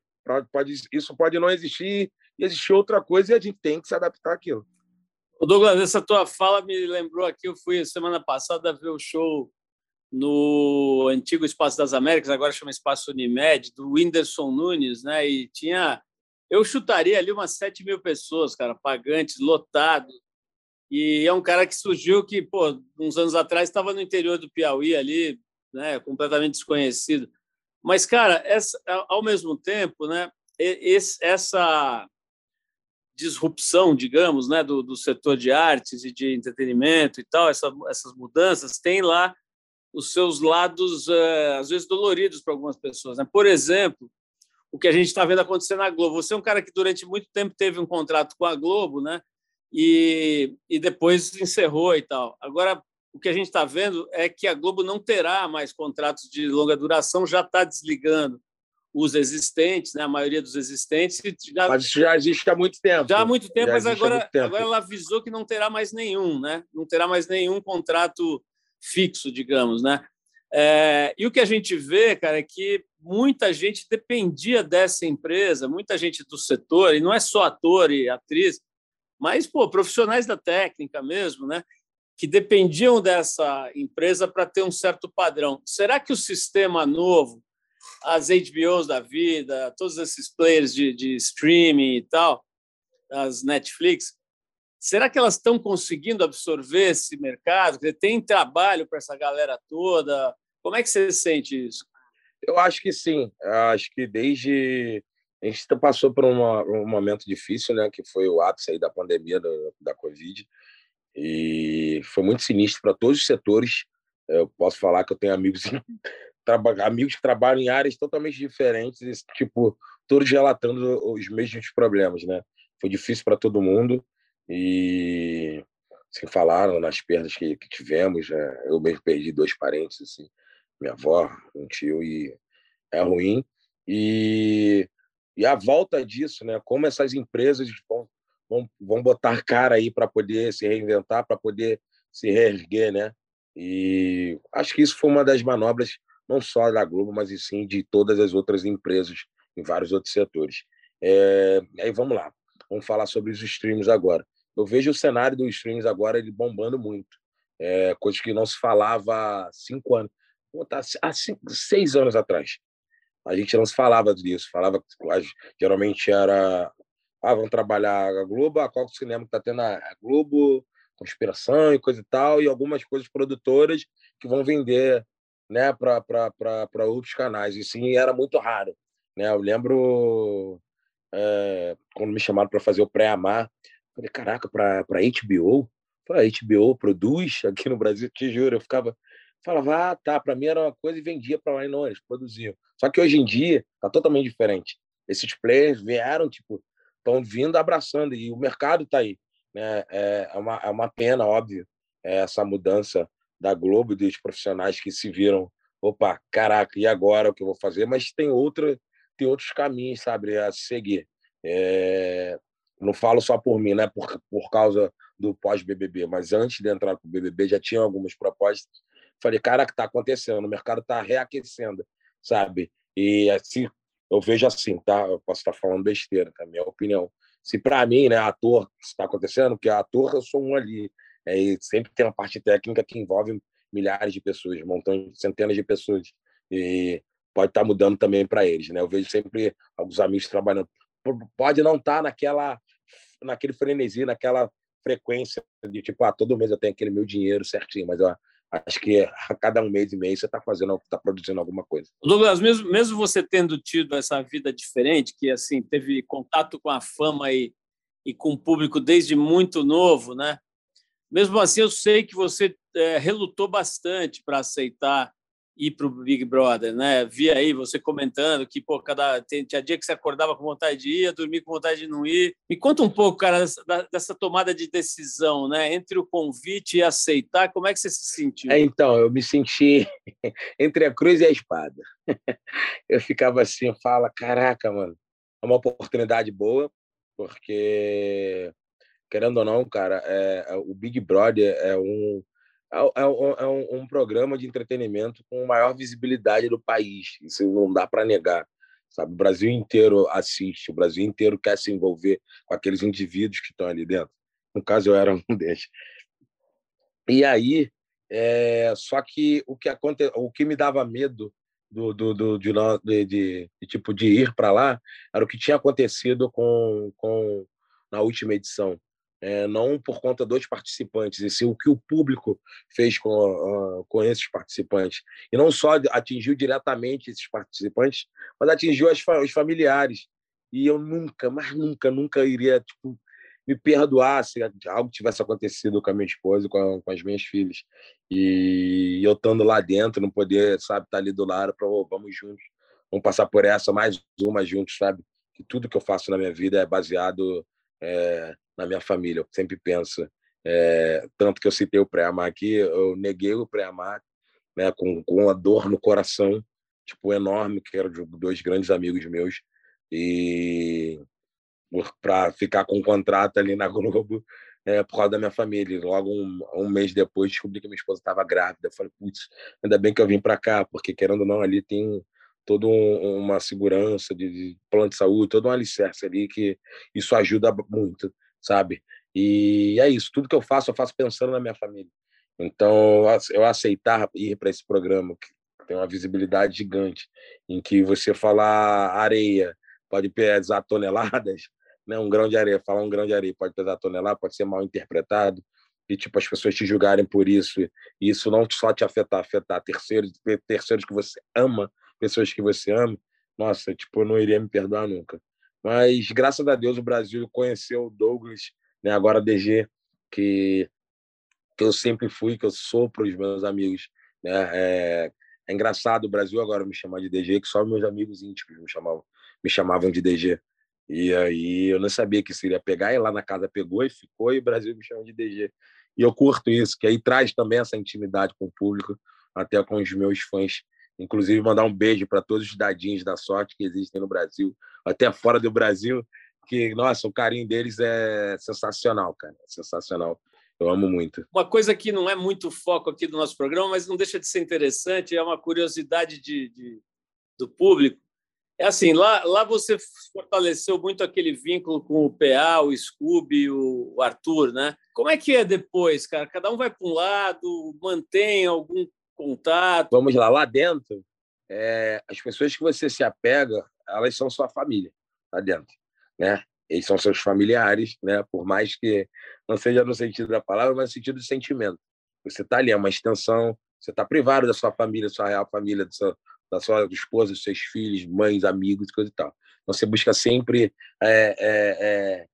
pode isso pode não existir e existir outra coisa e a gente tem que se adaptar àquilo. O Douglas, essa tua fala me lembrou aqui, eu fui semana passada ver o show no antigo Espaço das Américas, agora chama Espaço Unimed, do Whindersson Nunes, né? E tinha, eu chutaria ali umas 7 mil pessoas, cara, pagantes, lotado. E é um cara que surgiu que, pô, uns anos atrás estava no interior do Piauí ali, né? Completamente desconhecido. Mas, cara, essa, ao mesmo tempo, né? Esse, essa disrupção, digamos, né, do, do setor de artes e de entretenimento e tal, essa, essas mudanças, tem lá os seus lados, eh, às vezes, doloridos para algumas pessoas. Né? Por exemplo, o que a gente está vendo acontecer na Globo. Você é um cara que durante muito tempo teve um contrato com a Globo, né? E, e depois encerrou e tal. Agora, o que a gente está vendo é que a Globo não terá mais contratos de longa duração, já está desligando os existentes, né? a maioria dos existentes. Já, mas isso já existe há muito tempo. Já há muito tempo, já mas agora, tempo. agora ela avisou que não terá mais nenhum, né? não terá mais nenhum contrato fixo, digamos. Né? É, e o que a gente vê, cara, é que muita gente dependia dessa empresa, muita gente do setor, e não é só ator e atriz, mas pô, profissionais da técnica mesmo, né? Que dependiam dessa empresa para ter um certo padrão. Será que o sistema novo as HBOs da vida, todos esses players de, de streaming e tal, as Netflix, será que elas estão conseguindo absorver esse mercado? Tem trabalho para essa galera toda? Como é que você sente isso? Eu acho que sim. Eu acho que desde a gente passou por uma, um momento difícil, né, que foi o ápice aí da pandemia da, da Covid, e foi muito sinistro para todos os setores. Eu posso falar que eu tenho amigos amigos que trabalham em áreas totalmente diferentes, tipo, todos relatando os mesmos problemas, né? Foi difícil para todo mundo e sem falar nas perdas que, que tivemos, né? eu mesmo perdi dois parentes, assim, minha avó, um tio e é ruim e e a volta disso, né? Como essas empresas vão vão, vão botar cara aí para poder se reinventar, para poder se reerguer, né? E acho que isso foi uma das manobras não só da Globo, mas e sim de todas as outras empresas em vários outros setores. É, aí vamos lá, vamos falar sobre os streams agora. Eu vejo o cenário dos streams agora ele bombando muito, é, coisas que não se falava há cinco anos, há cinco, seis anos atrás. A gente não se falava disso, falava geralmente era ah, vamos trabalhar a Globo, a qual cinema que está tendo a Globo, conspiração e coisa e tal, e algumas coisas produtoras que vão vender né, para outros canais. E sim, era muito raro. Né? Eu lembro é, quando me chamaram para fazer o Pré-Amar, falei, caraca, para HBO? A HBO produz aqui no Brasil, te juro, eu ficava falava, ah, tá, para mim era uma coisa e vendia para lá e não, eles produziam. Só que hoje em dia tá totalmente diferente. Esses players vieram, tipo, estão vindo abraçando e o mercado está aí. Né? É, é, uma, é uma pena, óbvio, é essa mudança da Globo e dos profissionais que se viram, opa, caraca, e agora o que eu vou fazer? Mas tem outra, tem outros caminhos, sabe, a seguir. É... Não falo só por mim, né? Por, por causa do pós-BBB, mas antes de entrar para o BBB já tinha algumas propostas. Falei, cara, que está acontecendo? O mercado está reaquecendo, sabe? E assim, eu vejo assim, tá? Eu posso estar falando besteira, tá? Minha opinião. Se para mim, né, ator, está acontecendo, porque ator eu sou um ali, é, e sempre tem uma parte técnica que envolve milhares de pessoas, montões, centenas de pessoas. E pode estar tá mudando também para eles, né? Eu vejo sempre alguns amigos trabalhando. Pode não estar tá naquela, naquele frenesi, naquela frequência de tipo, ah, todo mês eu tenho aquele meu dinheiro certinho, mas eu acho que a cada um mês e meio você está fazendo, está produzindo alguma coisa. Douglas, mesmo, mesmo você tendo tido essa vida diferente, que assim teve contato com a fama e, e com o público desde muito novo, né? Mesmo assim, eu sei que você é, relutou bastante para aceitar ir para o Big Brother, né? Vi aí você comentando que pô, cada tinha dia que você acordava com vontade de ir, dormir com vontade de não ir. Me conta um pouco, cara, dessa, dessa, tomada de decisão, né? Entre o convite e aceitar, como é que você se sentiu? É, então, eu me senti entre a cruz e a espada. Eu ficava assim, fala, caraca, mano, é uma oportunidade boa, porque querendo ou não, cara, é, o Big Brother é um, é, é, é um, um, programa de entretenimento com maior visibilidade do país. Isso não dá para negar. Sabe? O Brasil inteiro assiste, o Brasil inteiro quer se envolver com aqueles indivíduos que estão ali dentro. No caso, eu era um deles. E aí, é, só que o que, aconte, o que me dava medo do, do, do de, de, de, de, tipo de ir para lá era o que tinha acontecido com, com na última edição é, não por conta dos participantes, e sim o que o público fez com, uh, com esses participantes. E não só atingiu diretamente esses participantes, mas atingiu as, os familiares. E eu nunca, mas nunca, nunca iria tipo, me perdoar se algo tivesse acontecido com a minha esposa, com, a, com as minhas filhas. E eu estando lá dentro, não poder, sabe, estar tá ali do lado para oh, vamos juntos, vamos passar por essa, mais uma juntos, sabe? Que tudo que eu faço na minha vida é baseado é, na minha família. Eu sempre penso, é, tanto que eu citei o pré-amar aqui, eu neguei o pré-amar né, com, com a dor no coração, tipo, enorme, que eram dois grandes amigos meus. E para ficar com um contrato ali na Globo é, por causa da minha família. Logo um, um mês depois descobri que minha esposa estava grávida. Eu falei, putz, ainda bem que eu vim para cá, porque querendo ou não, ali tem toda um, uma segurança de, de, plano de saúde, todo um alicerce ali que isso ajuda muito, sabe? E é isso, tudo que eu faço, eu faço pensando na minha família. Então, eu aceitar ir para esse programa, que tem uma visibilidade gigante, em que você falar areia pode pesar toneladas, né? um grão de areia, falar um grão de areia pode pesar toneladas, pode ser mal interpretado, e tipo as pessoas te julgarem por isso, e isso não só te afetar, afetar terceiros, terceiros que você ama, pessoas que você ama, nossa, tipo, eu não iria me perdoar nunca. Mas graças a Deus o Brasil conheceu o Douglas, né, agora DG, que que eu sempre fui, que eu sou para os meus amigos, né? É, é, engraçado o Brasil agora me chamar de DG, que só meus amigos íntimos me chamavam, me chamavam de DG. E aí eu não sabia que seria pegar, e lá na casa pegou e ficou, e o Brasil me chama de DG. E eu curto isso, que aí traz também essa intimidade com o público, até com os meus fãs. Inclusive, mandar um beijo para todos os dadinhos da sorte que existem no Brasil, até fora do Brasil, que, nossa, o carinho deles é sensacional, cara. sensacional. Eu amo muito. Uma coisa que não é muito foco aqui do nosso programa, mas não deixa de ser interessante, é uma curiosidade de, de do público. É assim, lá, lá você fortaleceu muito aquele vínculo com o PA, o Scooby, o Arthur, né? Como é que é depois, cara? Cada um vai para um lado, mantém algum contato? Vamos lá, lá dentro, é, as pessoas que você se apega, elas são sua família, lá dentro, né? Eles são seus familiares, né? Por mais que não seja no sentido da palavra, mas no sentido de sentimento. Você está ali, é uma extensão, você está privado da sua família, da sua real família, da sua, da sua esposa, dos seus filhos, mães, amigos, coisa e tal. Então, você busca sempre é, é,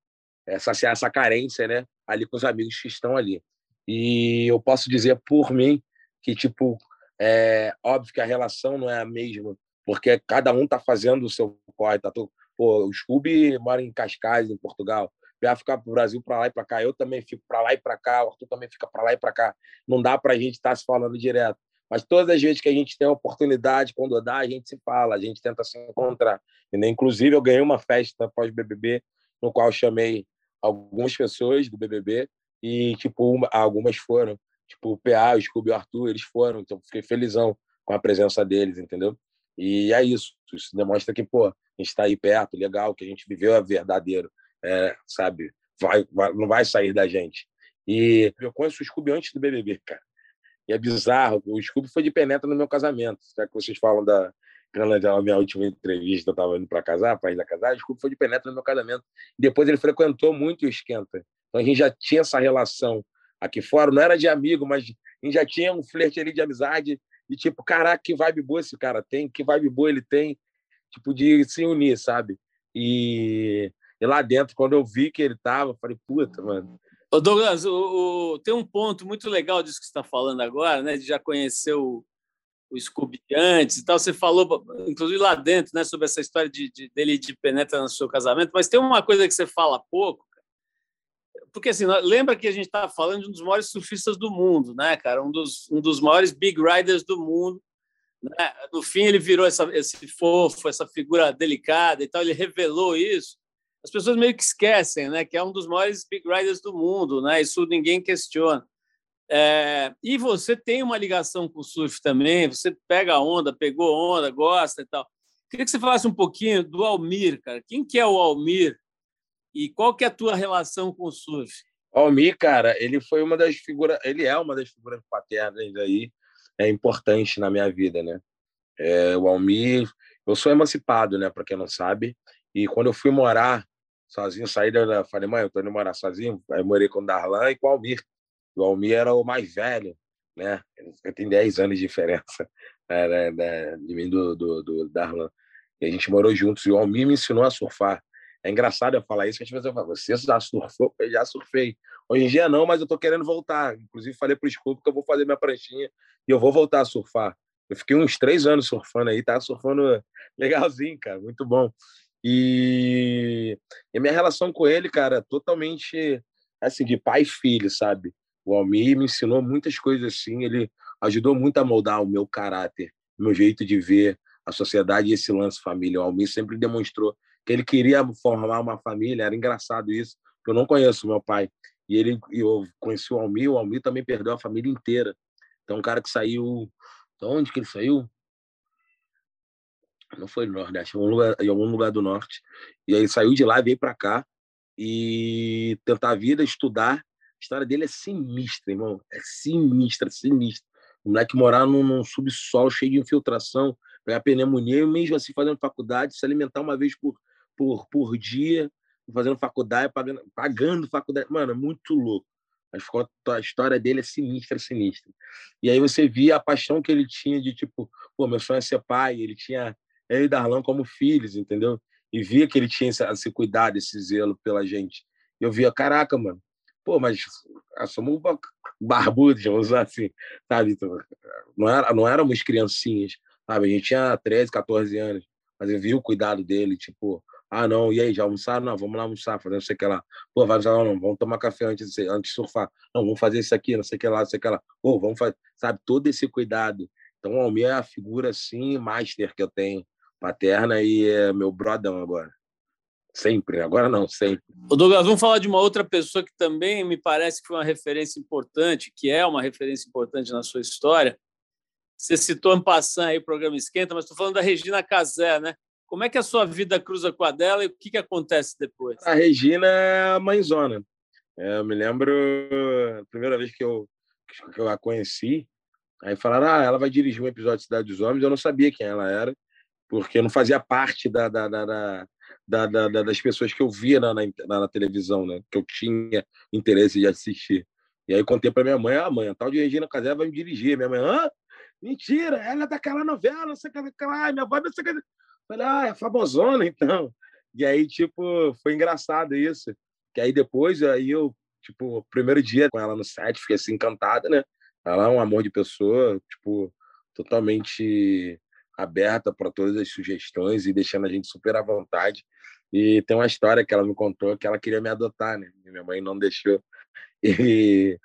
é, saciar essa carência, né? Ali com os amigos que estão ali. E eu posso dizer por mim que, tipo, é óbvio que a relação não é a mesma, porque cada um está fazendo o seu corre, tá todo, Pô, o Scooby mora em Cascais, em Portugal. Vai ficar para o Brasil para lá e para cá. Eu também fico para lá e para cá. O Arthur também fica para lá e para cá. Não dá para a gente estar tá se falando direto. Mas todas as vezes que a gente tem a oportunidade, quando dá, a gente se fala, a gente tenta se encontrar. Inclusive, eu ganhei uma festa pós-BBB, no qual chamei algumas pessoas do BBB e, tipo, uma, algumas foram. Tipo, o PA, o Scooby e o Arthur, eles foram. Então, fiquei felizão com a presença deles, entendeu? E é isso. Isso demonstra que, pô, a gente está aí perto, legal, que a gente viveu a verdadeiro, é, sabe? Vai, vai, não vai sair da gente. E eu conheço o Scooby antes do BBB, cara. E é bizarro. O Scooby foi de penetra no meu casamento. Já que vocês falam da, na minha última entrevista, eu estava indo para casar, para ir casar, Scooby foi de penetra no meu casamento. Depois ele frequentou muito o Esquenta. Então a gente já tinha essa relação aqui fora, não era de amigo, mas já tinha um flerte ali de amizade e tipo, caraca, que vibe boa esse cara tem, que vibe boa ele tem, tipo, de se unir, sabe? E, e lá dentro, quando eu vi que ele tava, falei, puta, mano. Ô Douglas, o, o, tem um ponto muito legal disso que você está falando agora, né? De já conhecer o, o Scooby antes e tal. Você falou, inclusive lá dentro, né, sobre essa história de, de, dele de penetra no seu casamento, mas tem uma coisa que você fala pouco, porque assim, lembra que a gente estava falando de um dos maiores surfistas do mundo, né, cara? Um dos, um dos maiores big riders do mundo. Né? No fim, ele virou essa, esse fofo, essa figura delicada e tal, ele revelou isso. As pessoas meio que esquecem, né, que é um dos maiores big riders do mundo, né? Isso ninguém questiona. É, e você tem uma ligação com o surf também, você pega onda, pegou onda, gosta e tal. Queria que você falasse um pouquinho do Almir, cara. Quem que é o Almir e qual que é a tua relação com o surf? O Almir, cara, ele foi uma das figuras, ele é uma das figuras paternas aí, é importante na minha vida, né? É, o Almir, eu sou emancipado, né, para quem não sabe, e quando eu fui morar sozinho, saí da, falei, mãe, eu tô indo morar sozinho, aí morei com o Darlan e com o Almir. O Almir era o mais velho, né? Ele tem 10 anos de diferença né, né, de mim do, do, do Darlan. E a gente morou juntos e o Almir me ensinou a surfar. É engraçado eu falar isso, que às vezes eu falo, você já surfou? Eu já surfei. Hoje em dia não, mas eu tô querendo voltar. Inclusive falei pro Scoop que eu vou fazer minha pranchinha e eu vou voltar a surfar. Eu fiquei uns três anos surfando aí, tá surfando legalzinho, cara, muito bom. E, e a minha relação com ele, cara, totalmente assim, de pai e filho, sabe? O Almir me ensinou muitas coisas assim, ele ajudou muito a moldar o meu caráter, o meu jeito de ver a sociedade e esse lance família. O Almir sempre demonstrou que ele queria formar uma família. Era engraçado isso. Eu não conheço meu pai. E ele, eu conheci o Almir. O Almir também perdeu a família inteira. Então, um cara que saiu. De onde que ele saiu? Não foi no Nordeste, em algum lugar, em algum lugar do Norte. E aí saiu de lá, veio para cá e tentar a vida, estudar. A história dele é sinistra, irmão. É sinistra, sinistra. O moleque morar num, num subsolo cheio de infiltração, pegar pneumonia e mesmo assim fazendo faculdade, se alimentar uma vez por, por, por dia, fazendo faculdade, pagando, pagando faculdade. Mano, é muito louco. A história dele é sinistra, sinistra. E aí você via a paixão que ele tinha de tipo, pô, meu sonho é ser pai. Ele tinha ele e Darlan como filhos, entendeu? E via que ele tinha esse, esse cuidado, esse zelo pela gente. Eu via, caraca, mano, pô, mas ah, somos barbudos, vamos usar assim, sabe? Então, não, era, não éramos criancinhas, sabe? A gente tinha 13, 14 anos, mas eu vi o cuidado dele, tipo, ah, não, e aí, já almoçaram? Não, vamos lá almoçar, fazer não sei o que lá. Pô, vai não, não, vamos tomar café antes de, antes de surfar. Não, vamos fazer isso aqui, não sei o que lá, não sei o que lá. Pô, vamos fazer, sabe? Todo esse cuidado. Então, o Almir é a figura, assim, master que eu tenho, paterna, e é meu brodão agora. Sempre, agora não, sempre. O Douglas, vamos falar de uma outra pessoa que também me parece que foi uma referência importante, que é uma referência importante na sua história. Você citou em passando aí o programa Esquenta, mas estou falando da Regina Casé, né? Como é que a sua vida cruza com a dela e o que, que acontece depois? A Regina é a mãezona. É, eu me lembro a primeira vez que eu, que eu a conheci, aí falaram, ah, ela vai dirigir um episódio de Cidade dos Homens, eu não sabia quem ela era, porque não fazia parte da, da, da, da, das pessoas que eu via na, na, na, televisão, né? Que eu tinha interesse de assistir. E aí contei para minha mãe, ah, mãe, a tal de Regina Casé vai me dirigir. Minha mãe, hã? Mentira, ela é daquela novela, não sei o que, minha avó não sei o que. Falei, ah, é famosona, então. E aí, tipo, foi engraçado isso. Que aí depois, aí eu, tipo, primeiro dia com ela no set, fiquei assim, encantada, né? Ela é um amor de pessoa, tipo, totalmente aberta para todas as sugestões e deixando a gente super à vontade. E tem uma história que ela me contou que ela queria me adotar, né? minha mãe não deixou. E,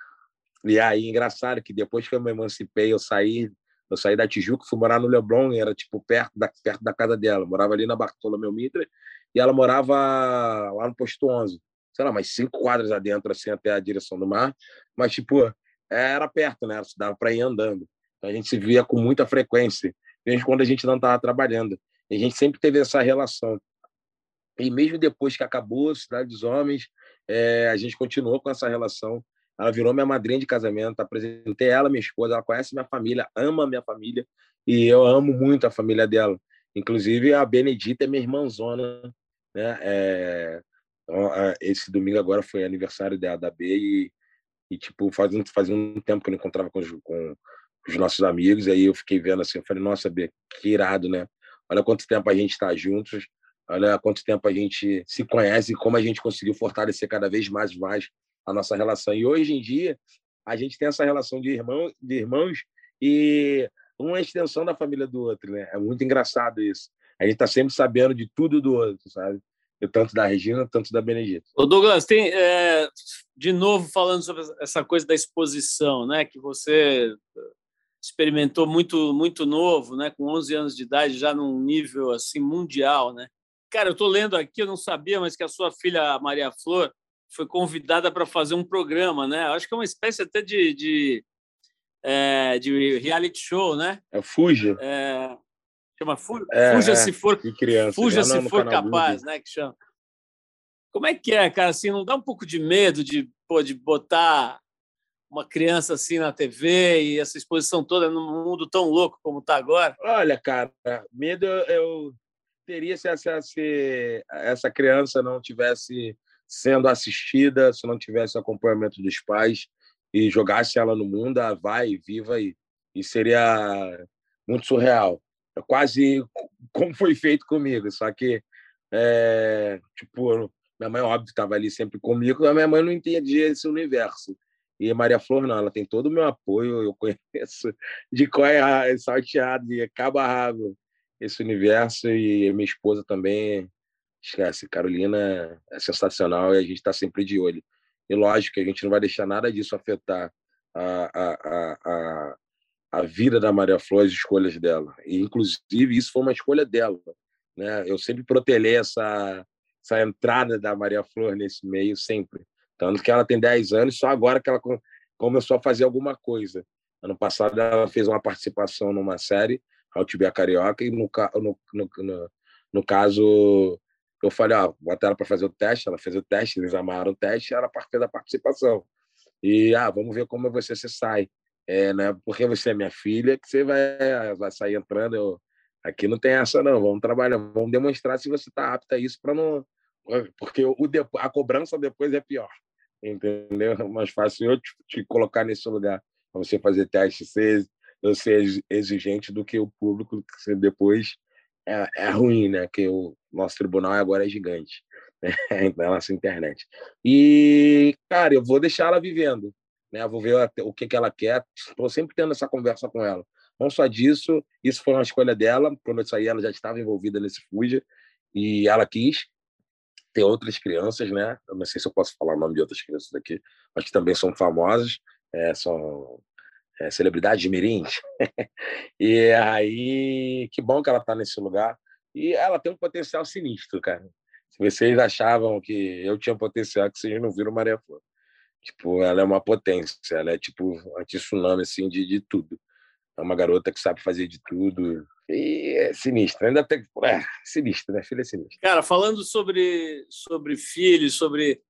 e aí, engraçado que depois que eu me emancipei, eu saí, eu saí da Tijuca, fui morar no Leblon, era tipo perto da, perto da casa dela. Eu morava ali na Bartolomeu Mitre e ela morava lá no posto 11, sei lá, mais cinco quadras adentro, assim, até a direção do mar. Mas, tipo, era perto, né? Dava para ir andando. Então, a gente se via com muita frequência mesmo quando a gente não estava trabalhando. E a gente sempre teve essa relação. E mesmo depois que acabou Cidade dos Homens, é, a gente continuou com essa relação. Ela virou minha madrinha de casamento, apresentei ela, minha esposa, ela conhece minha família, ama minha família, e eu amo muito a família dela. Inclusive, a Benedita é minha irmãzona. Né? É, então, esse domingo agora foi aniversário da, da B, e, e tipo, fazia, fazia um tempo que eu não encontrava com, com os nossos amigos, aí eu fiquei vendo assim, eu falei, nossa, B, que irado, né? Olha quanto tempo a gente está juntos, olha quanto tempo a gente se conhece e como a gente conseguiu fortalecer cada vez mais mais a nossa relação. E hoje em dia, a gente tem essa relação de, irmão, de irmãos e uma extensão da família do outro, né? É muito engraçado isso. A gente está sempre sabendo de tudo do outro, sabe? Tanto da Regina, tanto da Benedita. Ô Douglas, tem, é, de novo falando sobre essa coisa da exposição, né? Que você experimentou muito muito novo, né, com 11 anos de idade, já num nível assim mundial, né? Cara, eu estou lendo aqui, eu não sabia, mas que a sua filha Maria Flor foi convidada para fazer um programa, né? Acho que é uma espécie até de, de, é, de reality show, né? É Fuja. É, chama Fuja, é, Fuja é, se for Fuja se for capaz, né? Que chama. Como é que é, cara? Assim, não dá um pouco de medo de, pô, de botar uma criança assim na TV e essa exposição toda num mundo tão louco como está agora? Olha, cara, medo eu teria se essa, se essa criança não tivesse sendo assistida, se não tivesse acompanhamento dos pais e jogasse ela no mundo, ela vai, viva e, e seria muito surreal. É quase como foi feito comigo, só que é, tipo, minha mãe óbvio estava ali sempre comigo, a minha mãe não entendia esse universo. E Maria Flor, não, ela tem todo o meu apoio, eu conheço de qual é salteado, de cabo rabo esse universo, e minha esposa também, esquece, Carolina é sensacional e a gente está sempre de olho. E lógico que a gente não vai deixar nada disso afetar a, a, a, a vida da Maria Flor, as escolhas dela. E, inclusive, isso foi uma escolha dela. Né? Eu sempre protelei essa, essa entrada da Maria Flor nesse meio, sempre. Tanto que ela tem 10 anos, só agora que ela começou a fazer alguma coisa. Ano passado, ela fez uma participação numa série, How to Be a Carioca, e no, no, no, no caso, eu falei, bota ela para fazer o teste, ela fez o teste, eles amaram o teste, fez a participação. E, ah, vamos ver como você se sai. É, né? Porque você é minha filha, que você vai, vai sair entrando. Eu, aqui não tem essa, não. Vamos trabalhar, vamos demonstrar se você está apta a isso para não. Porque o, a cobrança depois é pior. Entendeu? É mais fácil eu te, te colocar nesse lugar para você fazer teste, ser, ser exigente do que o público, que depois é, é ruim, né? Que o nosso tribunal agora é gigante né? na nossa internet. E, cara, eu vou deixar ela vivendo, né? Vou ver o que, que ela quer. Estou sempre tendo essa conversa com ela. Não só disso, isso foi uma escolha dela. Quando eu saí, ela já estava envolvida nesse Fuja e ela quis ter outras crianças, né? Eu não sei se eu posso falar o nome de outras crianças aqui, mas que também são famosas, é, são é, celebridades mirins. e aí, que bom que ela está nesse lugar. E ela tem um potencial sinistro, cara. Se vocês achavam que eu tinha potencial, que vocês não viram Maria Flor. Tipo, ela é uma potência, ela é tipo um tsunami, assim, de, de tudo. É uma garota que sabe fazer de tudo. E é sinistra. Ainda tem. É, sinistra, né? Filha é sinistra. Cara, falando sobre, sobre filhos, sobre.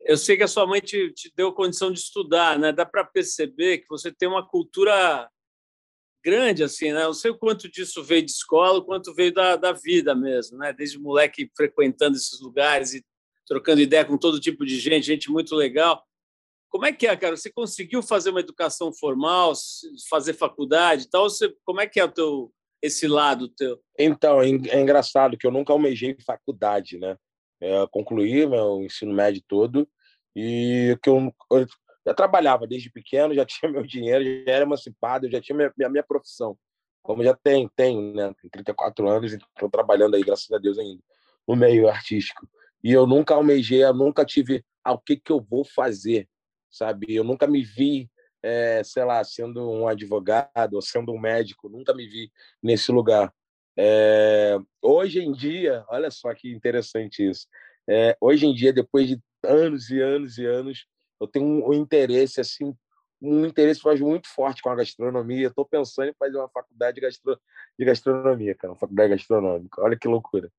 Eu sei que a sua mãe te, te deu condição de estudar, né? Dá para perceber que você tem uma cultura grande, assim, né? Não sei o quanto disso veio de escola, o quanto veio da, da vida mesmo, né? Desde moleque frequentando esses lugares e trocando ideia com todo tipo de gente, gente muito legal. Como é que é, cara? Você conseguiu fazer uma educação formal, fazer faculdade e tal? Você, como é que é o teu, esse lado teu? Então, é, é engraçado que eu nunca almejei faculdade, né? É, concluí meu ensino médio todo e que eu, eu já trabalhava desde pequeno, já tinha meu dinheiro, já era emancipado, já tinha minha, minha, minha profissão. Como já tenho, tenho, né? Tenho 34 anos e estou trabalhando aí, graças a Deus ainda, no meio artístico. E eu nunca almejei, eu nunca tive ah, o que, que eu vou fazer, sabe? Eu nunca me vi, é, sei lá, sendo um advogado ou sendo um médico, nunca me vi nesse lugar. É, hoje em dia, olha só que interessante isso. É, hoje em dia, depois de anos e anos e anos, eu tenho um, um interesse assim, um interesse faz muito forte com a gastronomia. Estou pensando em fazer uma faculdade de, gastro, de gastronomia, cara, uma faculdade gastronômica. Olha que loucura.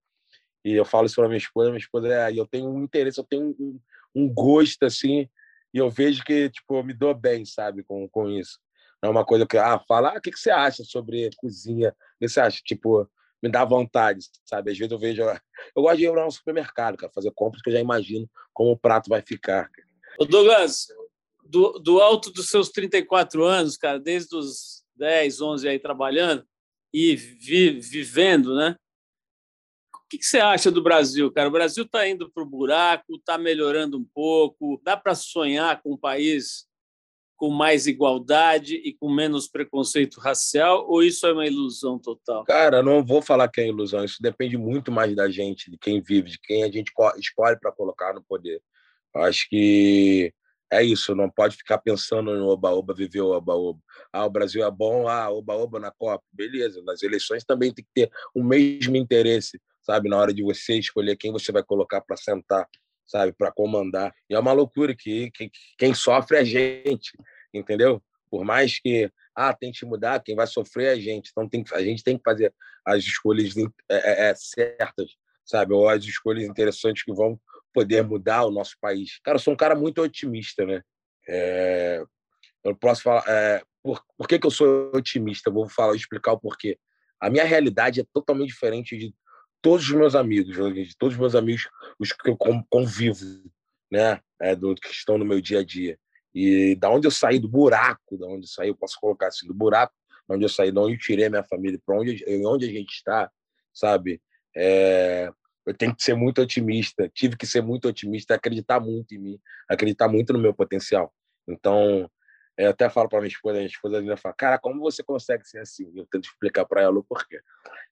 E eu falo isso para minha esposa, minha esposa é, eu tenho um interesse, eu tenho um, um gosto assim, e eu vejo que tipo eu me dou bem, sabe, com, com isso. Não é uma coisa que ah, fala, ah, o que, que você acha sobre cozinha? O que você acha? Tipo, me dá vontade, sabe? Às vezes eu vejo, eu gosto de ir no supermercado, cara, fazer compras que eu já imagino como o prato vai ficar. Ô Douglas, do, do alto dos seus 34 anos, cara, desde os 10, 11 aí trabalhando e vi, vivendo, né? O que, que, você acha do Brasil, cara? O Brasil está indo para o buraco, está melhorando um pouco. Dá para sonhar com um país com mais igualdade e com menos preconceito racial? Ou isso é uma ilusão total? Cara, não vou falar que é ilusão. Isso depende muito mais da gente, de quem vive, de quem a gente escolhe para colocar no poder. Acho que é isso, não pode ficar pensando no oba-oba, viver o oba-oba. Ah, o Brasil é bom, ah, oba-oba na Copa. Beleza, nas eleições também tem que ter o mesmo interesse, sabe? Na hora de você escolher quem você vai colocar para sentar, sabe? Para comandar. E é uma loucura que, que quem sofre é a gente, entendeu? Por mais que, ah, tente mudar, quem vai sofrer é a gente. Então tem, a gente tem que fazer as escolhas é, é, é certas, sabe? Ou as escolhas interessantes que vão poder mudar o nosso país. Cara, eu sou um cara muito otimista, né? É, eu posso falar. É, por, por que, que eu sou otimista? Vou falar, explicar o porquê. A minha realidade é totalmente diferente de todos os meus amigos, de todos os meus amigos, os que eu convivo, né? É, do, que estão no meu dia a dia. E da onde eu saí, do buraco, da onde eu saí, eu posso colocar assim, do buraco, da onde eu saí, da onde eu tirei minha família, para onde, onde a gente está, sabe? É, eu tenho que ser muito otimista, tive que ser muito otimista, acreditar muito em mim, acreditar muito no meu potencial. Então, eu até falo para minha esposa, minha esposa ainda fala, cara, como você consegue ser assim? Eu tento explicar para ela o porquê.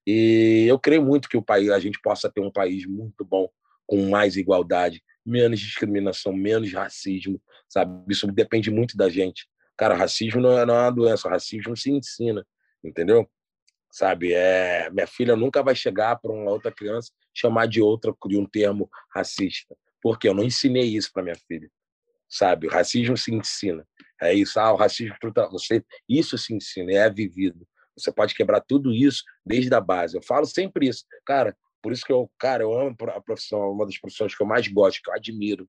E eu creio muito que o país, a gente possa ter um país muito bom, com mais igualdade, menos discriminação, menos racismo, sabe? Isso depende muito da gente, Cara, racismo não é, não é uma doença, racismo se ensina, entendeu? Sabe, é, minha filha nunca vai chegar para uma outra criança chamar de outra de um termo racista, porque eu não ensinei isso para minha filha, sabe? O racismo se ensina, é isso. Ah, o racismo você isso se ensina, é vivido. Você pode quebrar tudo isso desde a base. Eu falo sempre isso, cara. Por isso que eu, cara, eu amo a profissão, uma das profissões que eu mais gosto, que eu admiro.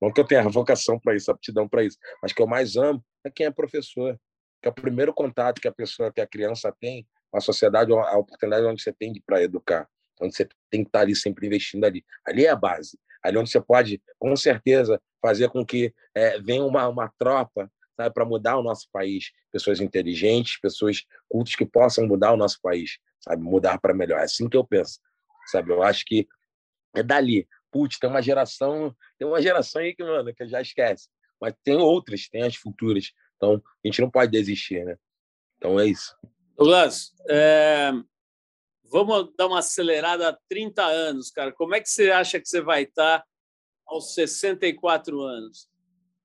Não que eu tenha vocação para isso, aptidão para isso, mas que eu mais amo é quem é professor. Que é o primeiro contato que a pessoa, que a criança tem com a sociedade, a oportunidade onde você tem para educar, onde você tem que estar ali sempre investindo ali. Ali é a base. Ali onde você pode, com certeza, fazer com que é, venha uma, uma tropa para mudar o nosso país. Pessoas inteligentes, pessoas cultas que possam mudar o nosso país, sabe? Mudar para melhor. É assim que eu penso, sabe? Eu acho que é dali. Putz, tem uma geração, tem uma geração aí que, mano, que já esquece. Mas tem outras, tem as futuras. Então, a gente não pode desistir, né? Então é isso. Douglas, é... vamos dar uma acelerada há 30 anos, cara. Como é que você acha que você vai estar aos 64 anos?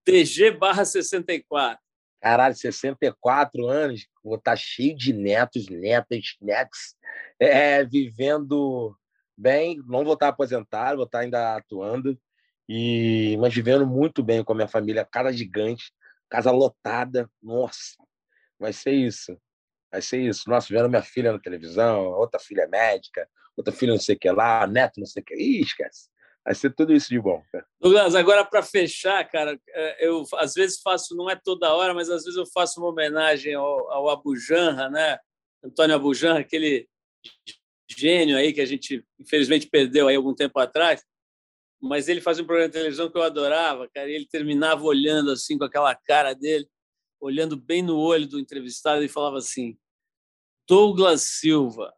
TG barra 64. Caralho, 64 anos, vou estar cheio de netos, netas, netos, é, vivendo bem, não vou estar aposentado, vou estar ainda atuando, e mas vivendo muito bem com a minha família, casa gigante, casa lotada, nossa, vai ser isso, vai ser isso. Nossa, vendo minha filha na televisão, outra filha médica, outra filha não sei o que lá, neto não sei o que, Ih, esquece. Vai ser tudo isso de bom. Cara. Douglas, agora para fechar, cara, é, eu às vezes faço, não é toda hora, mas às vezes eu faço uma homenagem ao, ao Abu Janra, né? Antônio Abu Janra, aquele gênio aí que a gente infelizmente perdeu aí algum tempo atrás, mas ele fazia um programa de televisão que eu adorava, cara, e ele terminava olhando assim com aquela cara dele, olhando bem no olho do entrevistado e falava assim: Douglas Silva,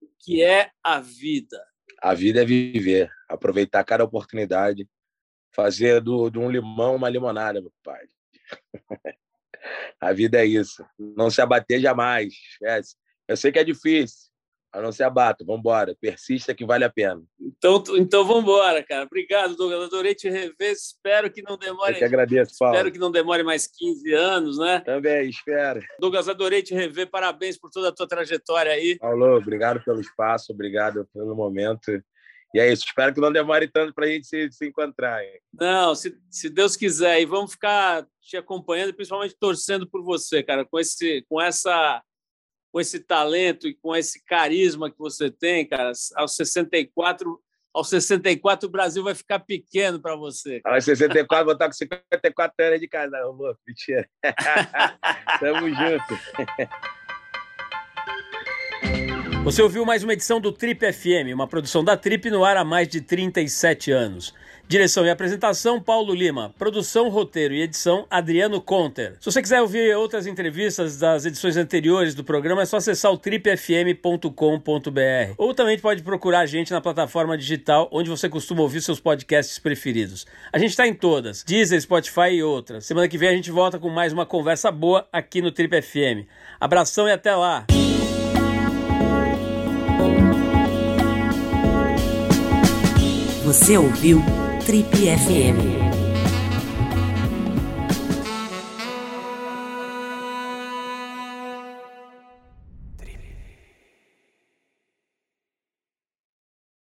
o que é a vida? A vida é viver, aproveitar cada oportunidade, fazer do, um limão uma limonada, meu pai. a vida é isso. Não se abater jamais. Esquece. Eu sei que é difícil, mas não se abata. Vamos embora. Persista que vale a pena. Então, então vamos embora, cara. Obrigado, Douglas. Adorei te rever. Espero que não demore. Eu que agradeço, Paulo. Espero que não demore mais 15 anos, né? Também, espero. Douglas, adorei te rever. Parabéns por toda a tua trajetória aí. Paulo, obrigado pelo espaço, obrigado pelo momento. E é isso, espero que não demore tanto para a gente se, se encontrar. Hein? Não, se, se Deus quiser, e vamos ficar te acompanhando, principalmente torcendo por você, cara, com esse, com essa, com esse talento e com esse carisma que você tem, cara. Aos 64, aos 64 o Brasil vai ficar pequeno para você. Aos 64 vou estar com 54 anos de casa, louco, mentira. Tamo junto. Você ouviu mais uma edição do Trip FM, uma produção da Trip no ar há mais de 37 anos. Direção e apresentação, Paulo Lima. Produção, roteiro e edição, Adriano Conter. Se você quiser ouvir outras entrevistas das edições anteriores do programa, é só acessar o tripfm.com.br. Ou também pode procurar a gente na plataforma digital onde você costuma ouvir seus podcasts preferidos. A gente está em todas, Deezer, Spotify e outras. Semana que vem a gente volta com mais uma conversa boa aqui no Trip FM. Abração e até lá! Você ouviu Trip FM.